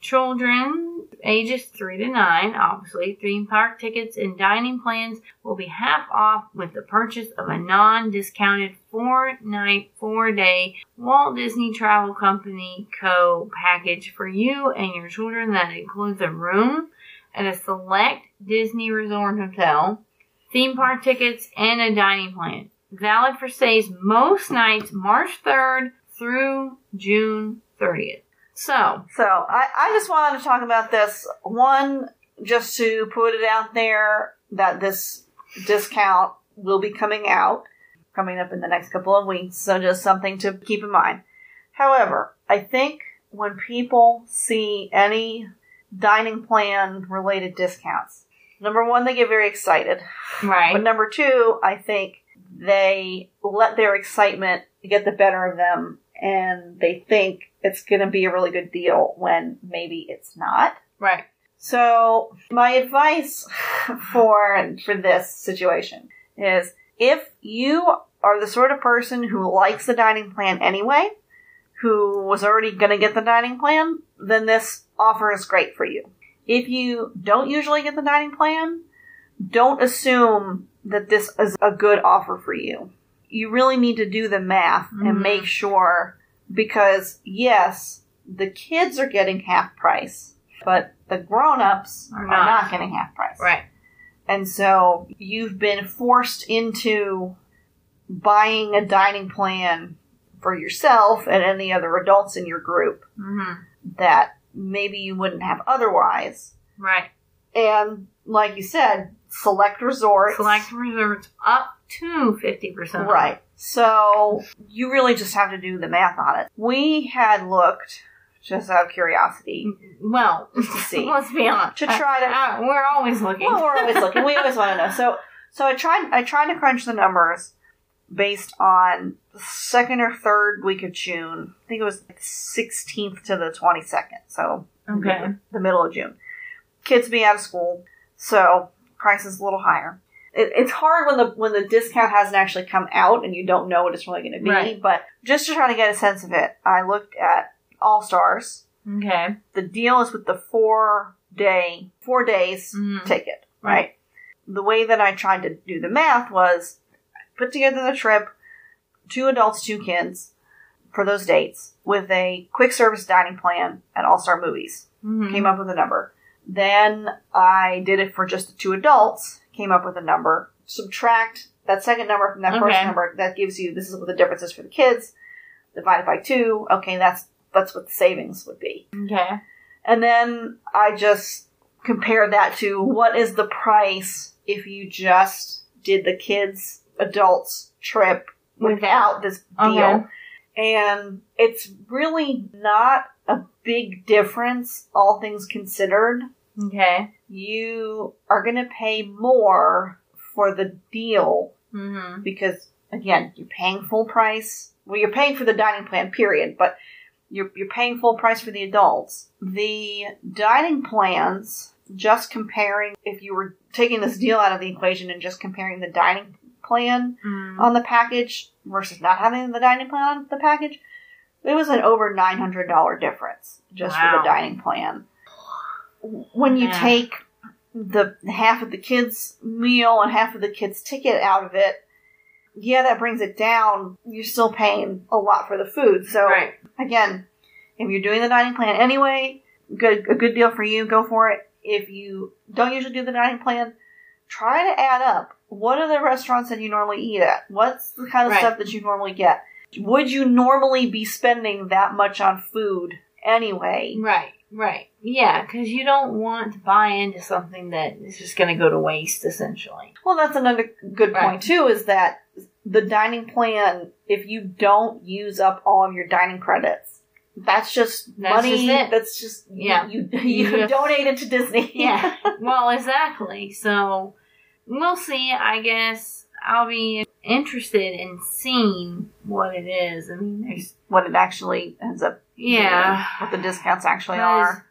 Children ages 3 to 9, obviously, theme park tickets and dining plans will be half off with the purchase of a non discounted four night, four day Walt Disney Travel Company Co. package for you and your children that includes a room at a select Disney Resort Hotel, theme park tickets, and a dining plan. Valid for stays most nights March 3rd through June 30th. So, So I, I just wanted to talk about this one, just to put it out there that this discount will be coming out, coming up in the next couple of weeks. So just something to keep in mind. However, I think when people see any dining plan related discounts, number one, they get very excited. right. But number two, I think they let their excitement get the better of them and they think it's going to be a really good deal when maybe it's not. Right. So my advice [LAUGHS] for for this situation is if you are the sort of person who likes the dining plan anyway, who was already going to get the dining plan, then this offer is great for you. If you don't usually get the dining plan, don't assume that this is a good offer for you. You really need to do the math and Mhm. make sure because yes, the kids are getting half price, but the grown-ups Are are not. not, getting half price. Right. And so you've been forced into buying a dining plan for yourself and any other adults in your group Mm-hmm. That maybe you wouldn't have otherwise. Right. And like you said, select resorts. Select resorts up to 50% Right. So you really just have to do the math on it. We had looked, just out of curiosity, Well, to see. [LAUGHS] let's be honest. To try to- Uh, uh, we're always looking. well, we're always looking. We always want to know. So, so I tried. I tried to crunch the numbers based on the second or third week of June. I think it was the 16th to the 22nd. So okay. the middle of June. Kids be out of school, so price is a little higher. It, it's hard when the when the discount hasn't actually come out and you don't know what it's really going to be. Right. But just to try to get a sense of it, I looked at All Stars. Okay. The deal is with the four day, four days Mhm. ticket, right? The way that I tried to do the math was put together the trip, two adults, two kids, for those dates with a quick service dining plan at All Star Movies Mhm. came up with a number. Then I did it for just the two adults, came up with a number. Subtract that second number from that first number. That gives you this is what the difference is for the kids. Divided by two. Okay, that's that's what the savings would be. Okay. And then I just compared that to what is the price if you just did the kids adults trip without this deal. Okay. And it's really not a big difference, all things considered. Okay. you are going to pay more for the deal Mm-hmm. because again, you're paying full price. Well, you're paying for the dining plan, period, but you're you're paying full price for the adults. The dining plans, just comparing if you were taking this deal out of the equation and just comparing the dining plan Mm. on the package versus not having the dining plan on the package, it was an over nine hundred dollar difference just for the dining plan. When you Yeah. take the half of the kids' meal and half of the kids' ticket out of it, yeah, that brings it down. You're still paying a lot for the food. So Right. again, if you're doing the dining plan anyway, good a good deal for you. Go for it. If you don't usually do the dining plan, try to add up. What are the restaurants that you normally eat at? What's the kind of Right. stuff that you normally get? Would you normally be spending that much on food anyway? Right. Right. Yeah, because you don't want to buy into something that is just going to go to waste, essentially. Well, that's another good Right. point too. Is that the dining plan? If you don't use up all of your dining credits, that's just That's money. just it. That's just Yeah. You [LAUGHS] you, you You- donate it to Disney. [LAUGHS] Yeah. [LAUGHS] well, exactly. So we'll see. I guess I'll be interested in seeing what it is. I mean, there's what it actually ends up. yeah. What the discounts actually are.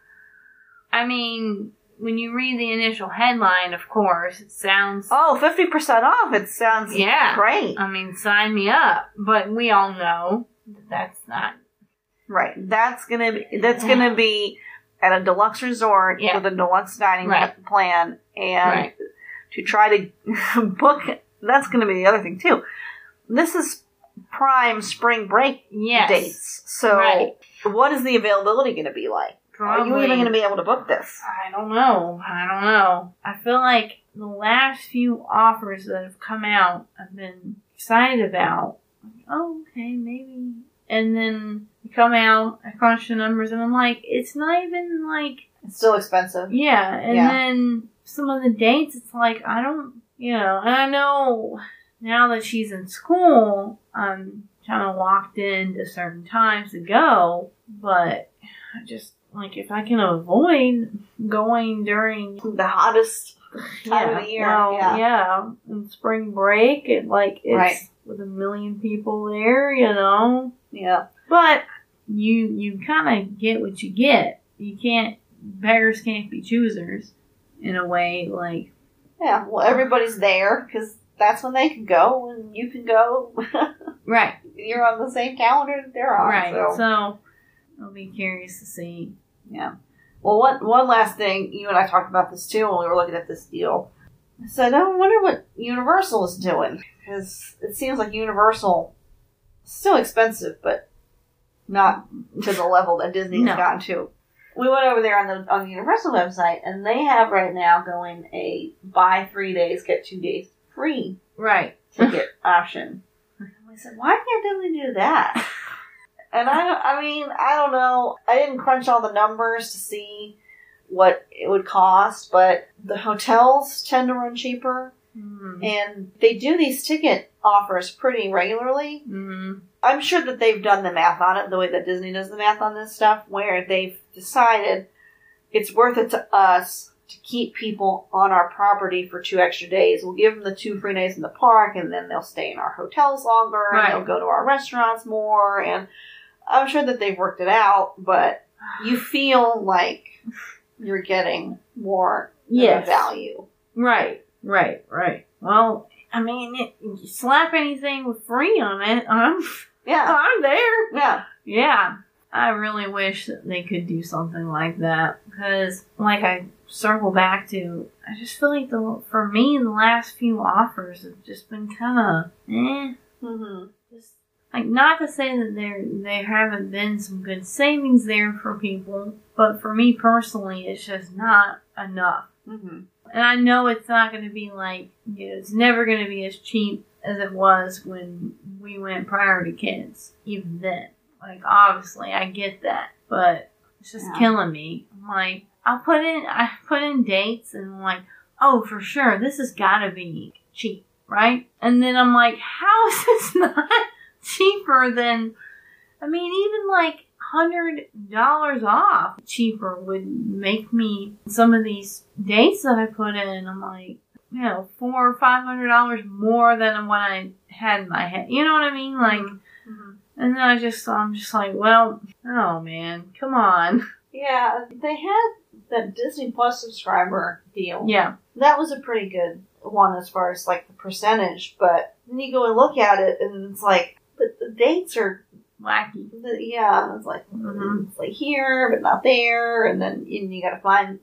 I mean, when you read the initial headline, of course, it sounds. Oh, 50% off. It sounds Yeah. great. I mean, sign me up. But we all know that that's not. Right. That's gonna be, that's gonna be at a deluxe resort Yeah. with a deluxe dining Right. plan and Right. to try to [LAUGHS] book that's gonna be the other thing too. This is prime spring break Yes. dates. So Right. what is the availability gonna be like? Are you even gonna be able to book this? I don't know. I don't know. I feel like the last few offers that have come out, I've been excited about. Like, oh, okay, maybe. And then come out, I crunch the numbers, and I'm like, it's not even like, It's still expensive. yeah. And Yeah. then some of the dates, it's like, I don't, you know, and I know now that she's in school, I'm kind of locked into certain times to go, but I just, like, if I can avoid going during The hottest time yeah, of the year. well, yeah. yeah. And spring break, it like it's Right. with a million people there, you know. Yeah. But you you kind of get what you get. You can't beggars can't be choosers in a way. Like Yeah. Well, everybody's there because that's when they can go and you can go. [LAUGHS] right, You're on the same calendar that they're on. right. So. So I'll be curious to see. Yeah. Well, one one last thing, you and I talked about this too when we were looking at this deal. I said, I wonder what Universal is doing because it seems like Universal still expensive, but not to the level that Disney's No. gotten to. We went over there on the on the Universal website, and they have right now going a buy three days get two days free Right. ticket [LAUGHS] option. And I said, why can't Disney do that? [LAUGHS] And I, don't- I mean, I don't know. I didn't crunch all the numbers to see what it would cost, but the hotels tend to run cheaper, Mm-hmm. and they do these ticket offers pretty regularly. Mm-hmm. I'm sure that they've done the math on it the way that Disney does the math on this stuff, where they've decided it's worth it to us to keep people on our property for two extra days. We'll give them the two free days in the park, and then they'll stay in our hotels longer, Right. and they'll go to our restaurants more, and I'm sure that they've worked it out, but you feel like you're getting more Yes. value. Right, right, right. Well, I mean, it, you slap anything with free on it, I'm Yeah, I'm there. yeah, Yeah. I really wish that they could do something like that because, like I circle back to, I just feel like the for me the last few offers have just been kind of eh. hmm Just like not to say that there there haven't been some good savings there for people, but for me personally, it's just not enough. hmm And I know it's not going to be like you know, it's never going to be as cheap as it was when we went prior to kids. Even then, like obviously, I get that, but it's just Yeah. killing me. I'm like, I'll put in, I put in dates, and I'm like, oh, for sure, this has got to be cheap, right? And then I'm like, how is this [LAUGHS] not cheaper than? I mean, even like hundred dollars off cheaper would make me some of these dates that I put in. I'm like, you know, four or five hundred dollars more than what I had in my head. You know what I mean? Like, Mm-hmm. and then I just, I'm just like, well, oh man, come on. [LAUGHS] Yeah, they had that Disney Plus subscriber deal. Yeah, That was a pretty good one as far as like the percentage, but then you go and look at it and it's like, but the dates are, wacky. the, yeah, it's like, Mhm. it's like here, but not there, and then you, you gotta find,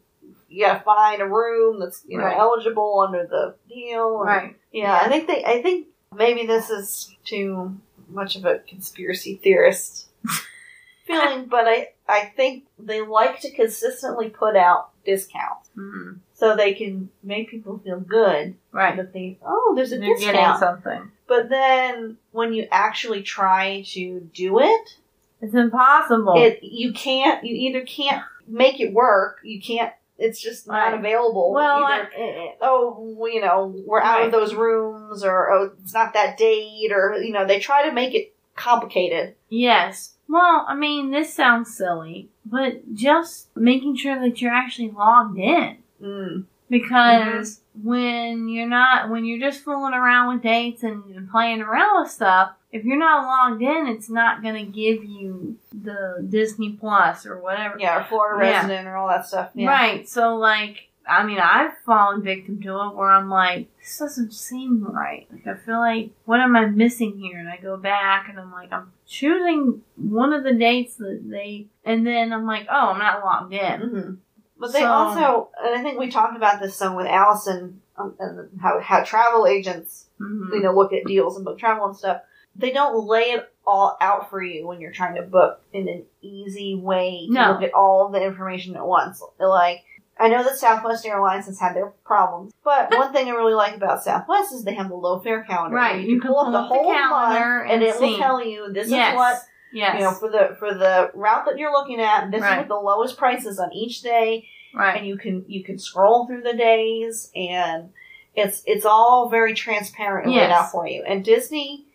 you gotta find a room that's, you know, Right. eligible under the deal. and- Right. Yeah, I think they, I think maybe this is too much of a conspiracy theorist [LAUGHS] feeling, but I, I think they like to consistently put out discounts Mhm. so they can make people feel good Right. that they, oh, there's a They're getting discount. something. But then when you actually try to do it, It's impossible. it you can't. You either can't make it work. You can't. It's just not Right. available. well, I, oh, you know, we're out of those rooms, or oh, it's not that date, or you know, they try to make it complicated. Yes. Well, I mean, this sounds silly, but just making sure that you're actually logged in. Mm. Because when you're not, when you're just fooling around with dates and, and playing around with stuff, if you're not logged in, it's not going to give you the Disney Plus or whatever. Yeah, or Florida Yeah. resident, or all that stuff. Yeah. Right. So, like, I mean, I've fallen victim to it where I'm like, this doesn't seem right. Like, I feel like, what am I missing here? And I go back and I'm like, I'm choosing one of the dates that they, and then I'm like, oh, I'm not logged in. hmm But they So- also, and I think we talked about this some with Allison, um, and how how travel agents Mhm. you know, look at deals and book travel and stuff. They don't lay it all out for you when you're trying to book in an easy way to No. look at all the information at once. Like, I know that Southwest Airlines has had their problems, but [LAUGHS] one thing I really like about Southwest is they have the low fare calendar. Right, You, can pull up the whole calendar and, and it will tell you this yes. is what Yes. you know for the for the route that you're looking at. This Right. is what the lowest prices on each day right. and you can you can scroll through the days and it's it's all very transparent and laid out for you and disney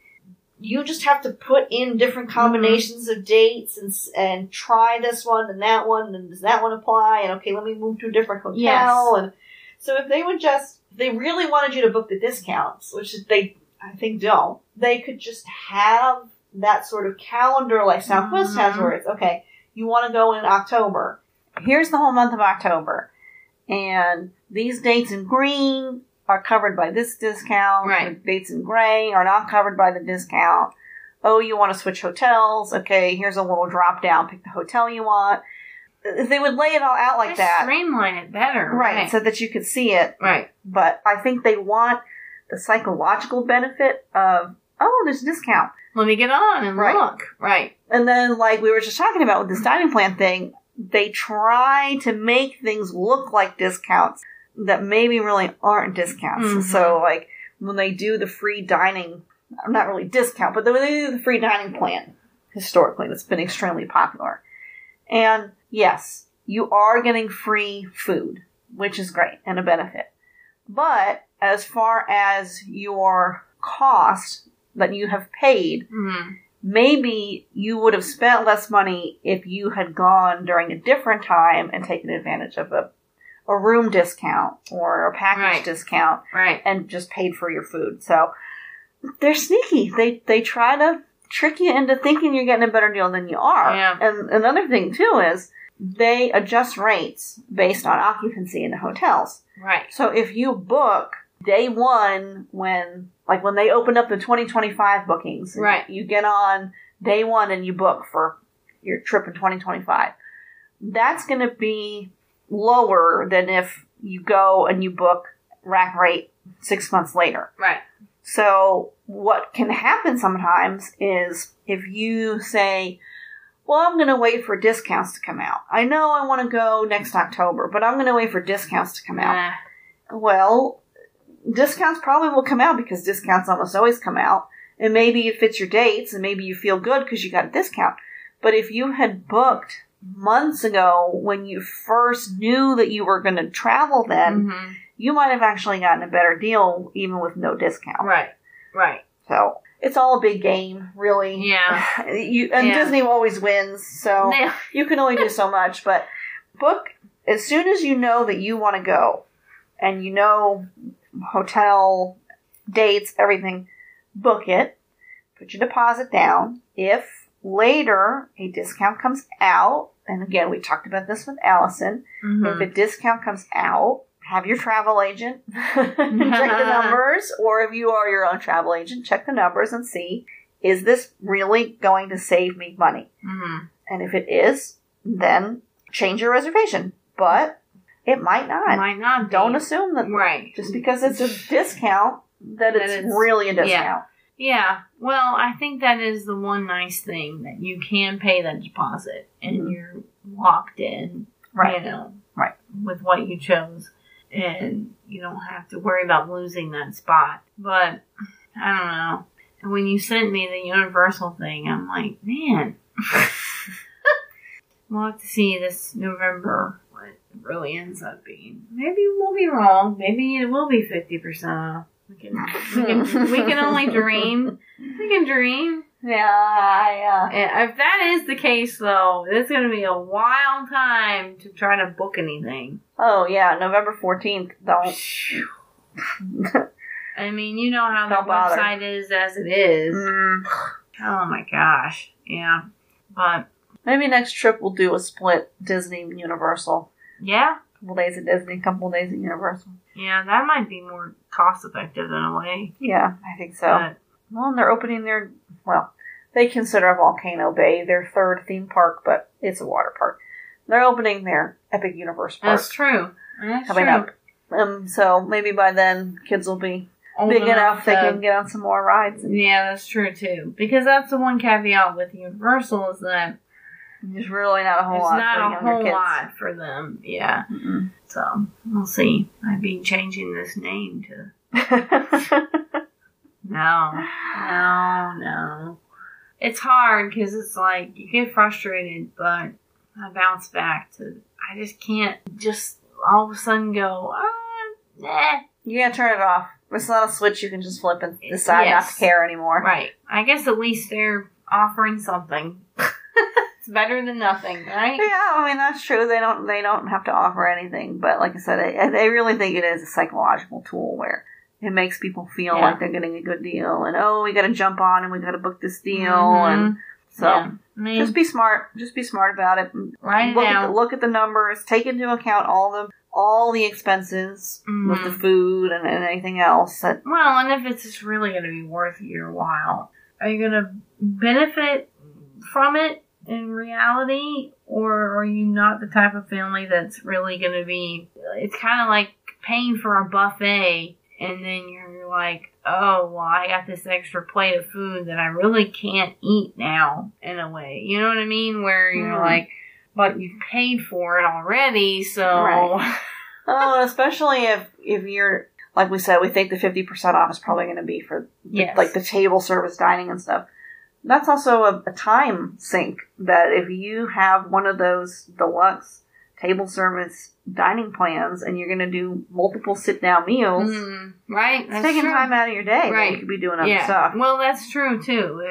you just have to put in different Mm-hmm. combinations of dates and and try this one and that one and does that one apply and okay let me move to a different hotel Yes. and so if they would just if they really wanted you to book the discounts which they i think don't they could just have that sort of calendar like southwest has Mhm. where it's okay you want to go in october here's the whole month of October. And these dates in green are covered by this discount. Right. Dates in gray are not covered by the discount. Oh, you want to switch hotels? Okay, here's a little drop down. Pick the hotel you want. They would lay it all out like Just that. Streamline it better. Right, so that you could see it. right. But I think they want the psychological benefit of, oh, there's a discount. Let me get on and Right. look. Right. And then, like we were just talking about with this dining plan thing, they try to make things look like discounts that maybe really aren't discounts. Mhm. So, like when they do the free dining, I'm not really discount, but when they do the free dining plan historically, that's been extremely popular. And yes, you are getting free food, which is great and a benefit. But as far as your cost that you have paid, hmm maybe you would have spent less money if you had gone during a different time and taken advantage of a, a room discount or a package Right. discount Right. and just paid for your food. So they're sneaky. They they try to trick you into thinking you're getting a better deal than you are. Yeah. And another thing too is they adjust rates based on occupancy in the hotels. Right. So if you book day one when like when they open up the 2025 bookings, Right. You get on day one and you book for your trip in 2025. That's going to be lower than if you go and you book rack rate six months later. Right. So what can happen sometimes is if you say, well, I'm going to wait for discounts to come out. I know I want to go next October, but I'm going to wait for discounts to come out. Nah. Well, discounts probably will come out because discounts almost always come out. And maybe it fits your dates and maybe you feel good because you got a discount. But if you had booked months ago when you first knew that you were going to travel then, Mhm. you might have actually gotten a better deal even with no discount. Right. Right. So it's all a big game, really. Yeah. [LAUGHS] You and Yeah. Disney always wins, so [LAUGHS] Yeah. you can only do so [LAUGHS] much. But book as soon as you know that you want to go, and you know hotel dates, everything. Book it. Put your deposit down. If later a discount comes out, and again we talked about this with Allison, Mhm. if a discount comes out, have your travel agent [LAUGHS] check the [LAUGHS] numbers, or if you are your own travel agent, check the numbers and see is this really going to save me money? Mhm. And if it is, then change your reservation. But it might not. It Might not. Be. Don't assume that Right. just because it's a discount that That it's, it's- really a discount. Yeah. Well, I think that is the one nice thing that you can pay that deposit and Mhm. you're locked in. Right. You know. Right. With what you chose. And you don't have to worry about losing that spot. But I don't know. And when you sent me the universal thing, I'm like, man. [LAUGHS] we'll have to see this November what it really ends up being. Maybe we'll be wrong. Maybe it will be fifty percent off. We can, we can we can only dream. We can dream. Yeah, uh, if that is the case, though, it's going to be a wild time to try to book anything. oh yeah, November 14th, don't. [LAUGHS] I mean, you know how the Don't bother. website is as it is. Mm, Oh my gosh. Yeah. But, maybe next trip we'll do a split Disney Universal. yeah. couple days at Disney, couple days at Universal. Yeah, that might be more cost effective in a way. Yeah, I think so. But, Well, and they're opening their well, they consider Volcano Bay their third theme park, but it's a water park. They're opening their Epic Universe park that's true. That's coming true. up. Um, so maybe by then kids will be Old big enough they can get on some more rides. Yeah, that's true too. Because that's the one caveat with Universal is that there's really not a whole lot not for a younger whole kids. lot for them. Yeah. Mm-mm. So we'll see. I've been changing this name to [LAUGHS] no, no, no. It's hard because it's like you get frustrated, but I bounce back to. I just can't just all of a sudden go. Ah, nah. you gotta turn it off. It's not a switch you can just flip and decide not to care anymore. Right. I guess at least they're offering something. It's better than nothing, right? Yeah, I mean that's true. They don't they don't have to offer anything, but like I said, I, I really think it is a psychological tool where it makes people feel Yeah. like they're getting a good deal, and oh, we got to jump on and we got to book this deal, Mhm. and so Yeah. I mean, just be smart. Just be smart about it. right look now. at the, look at the numbers. Take into account all the all the expenses with the Mhm. food and, and anything else. That Well, and if it's just really going to be worth your while, are you going to benefit from it in reality, or are you not the type of family that's really going to be? It's kind of like paying for a buffet, and then you're like, oh, well, I got this extra plate of food that I really can't eat now, in a way. You know what I mean? Where you're Mhm. like, but you've paid for it already, so. Right. [LAUGHS] oh, especially if if you're like we said, we think the fifty percent off is probably going to be for Yes. like the table service dining and stuff. That's also a, a time sink that if you have one of those deluxe table service dining plans and you're going to do multiple sit down meals, Mm, right? it's That's taking true. time out of your day. Right. You could be doing other stuff. Well, that's true too.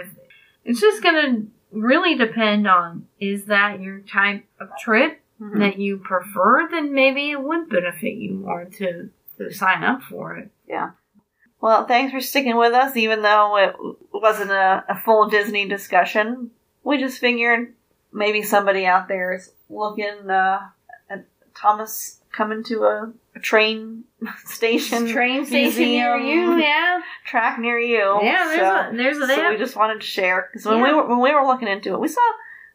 It's just gonna really depend on is that your type of trip Mhm. that you prefer, then maybe it would benefit you more to to sign up for it. Well, thanks for sticking with us, even though it wasn't a, a full Disney discussion. We just figured maybe somebody out there is looking uh, at Thomas coming to a, a train [LAUGHS] station, [LAUGHS] Train station near you, yeah, track near you. yeah. There's so, a there's a so we just wanted to share because when we were when we were looking into it, we saw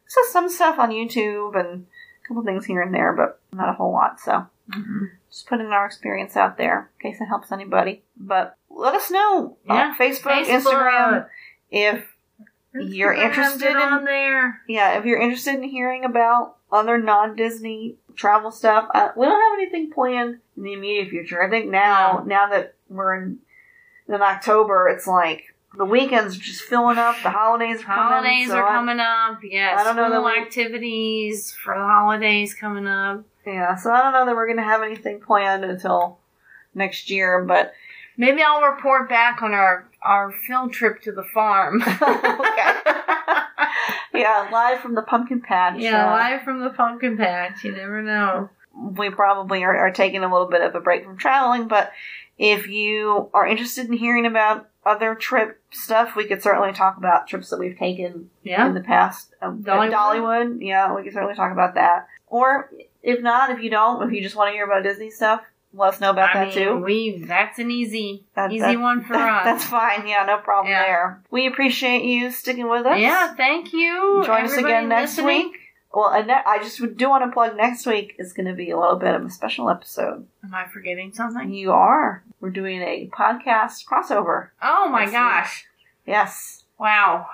we saw some stuff on YouTube and a couple things here and there, but not a whole lot. So Mhm. just putting our experience out there in case it helps anybody. But let us know Yeah, on Facebook, Facebook. Instagram, if You're interested in- on there. yeah, if you're interested in hearing about other non-Disney travel stuff. Uh, we don't have anything planned in the immediate future. I think now, now that we're in in October, it's like the weekends are just filling up. The holidays are coming. Holidays so are I- coming up. Yes, I don't know school activities for the holidays coming up. Yeah, so I don't know that we're gonna have anything planned until next year, but Maybe I'll report back on our our field trip to the farm. [LAUGHS] Yeah, live from the pumpkin patch. yeah, Uh, live from the pumpkin patch. You never know. we probably are, are taking a little bit of a break from traveling, but if you are interested in hearing about other trip stuff, we could certainly talk about trips that we've taken Yeah. in the past. Um, Dollywood? Dollywood, yeah, we could certainly talk about that. Or if not, if you don't, if you just want to hear about Disney stuff, let us know about I that mean, too. we that's an easy That- easy that- one for [LAUGHS] us. That's fine. Yeah, no problem Yeah. there. We appreciate you sticking with us. yeah, thank you. Join us again next listening. week. Well, and I just do want to plug next week is going to be a little bit of a special episode. Am I forgetting something? You are. We're doing a podcast crossover. Oh my Next week. gosh! Yes. Wow.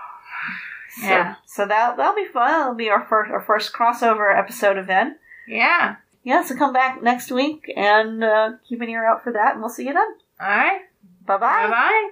So, Yeah. So that that'll be fun. It'll be our first our first crossover episode event. Yeah. Yeah. So come back next week and uh, keep an ear out for that, and we'll see you then. All right. Bye Bye bye. bye.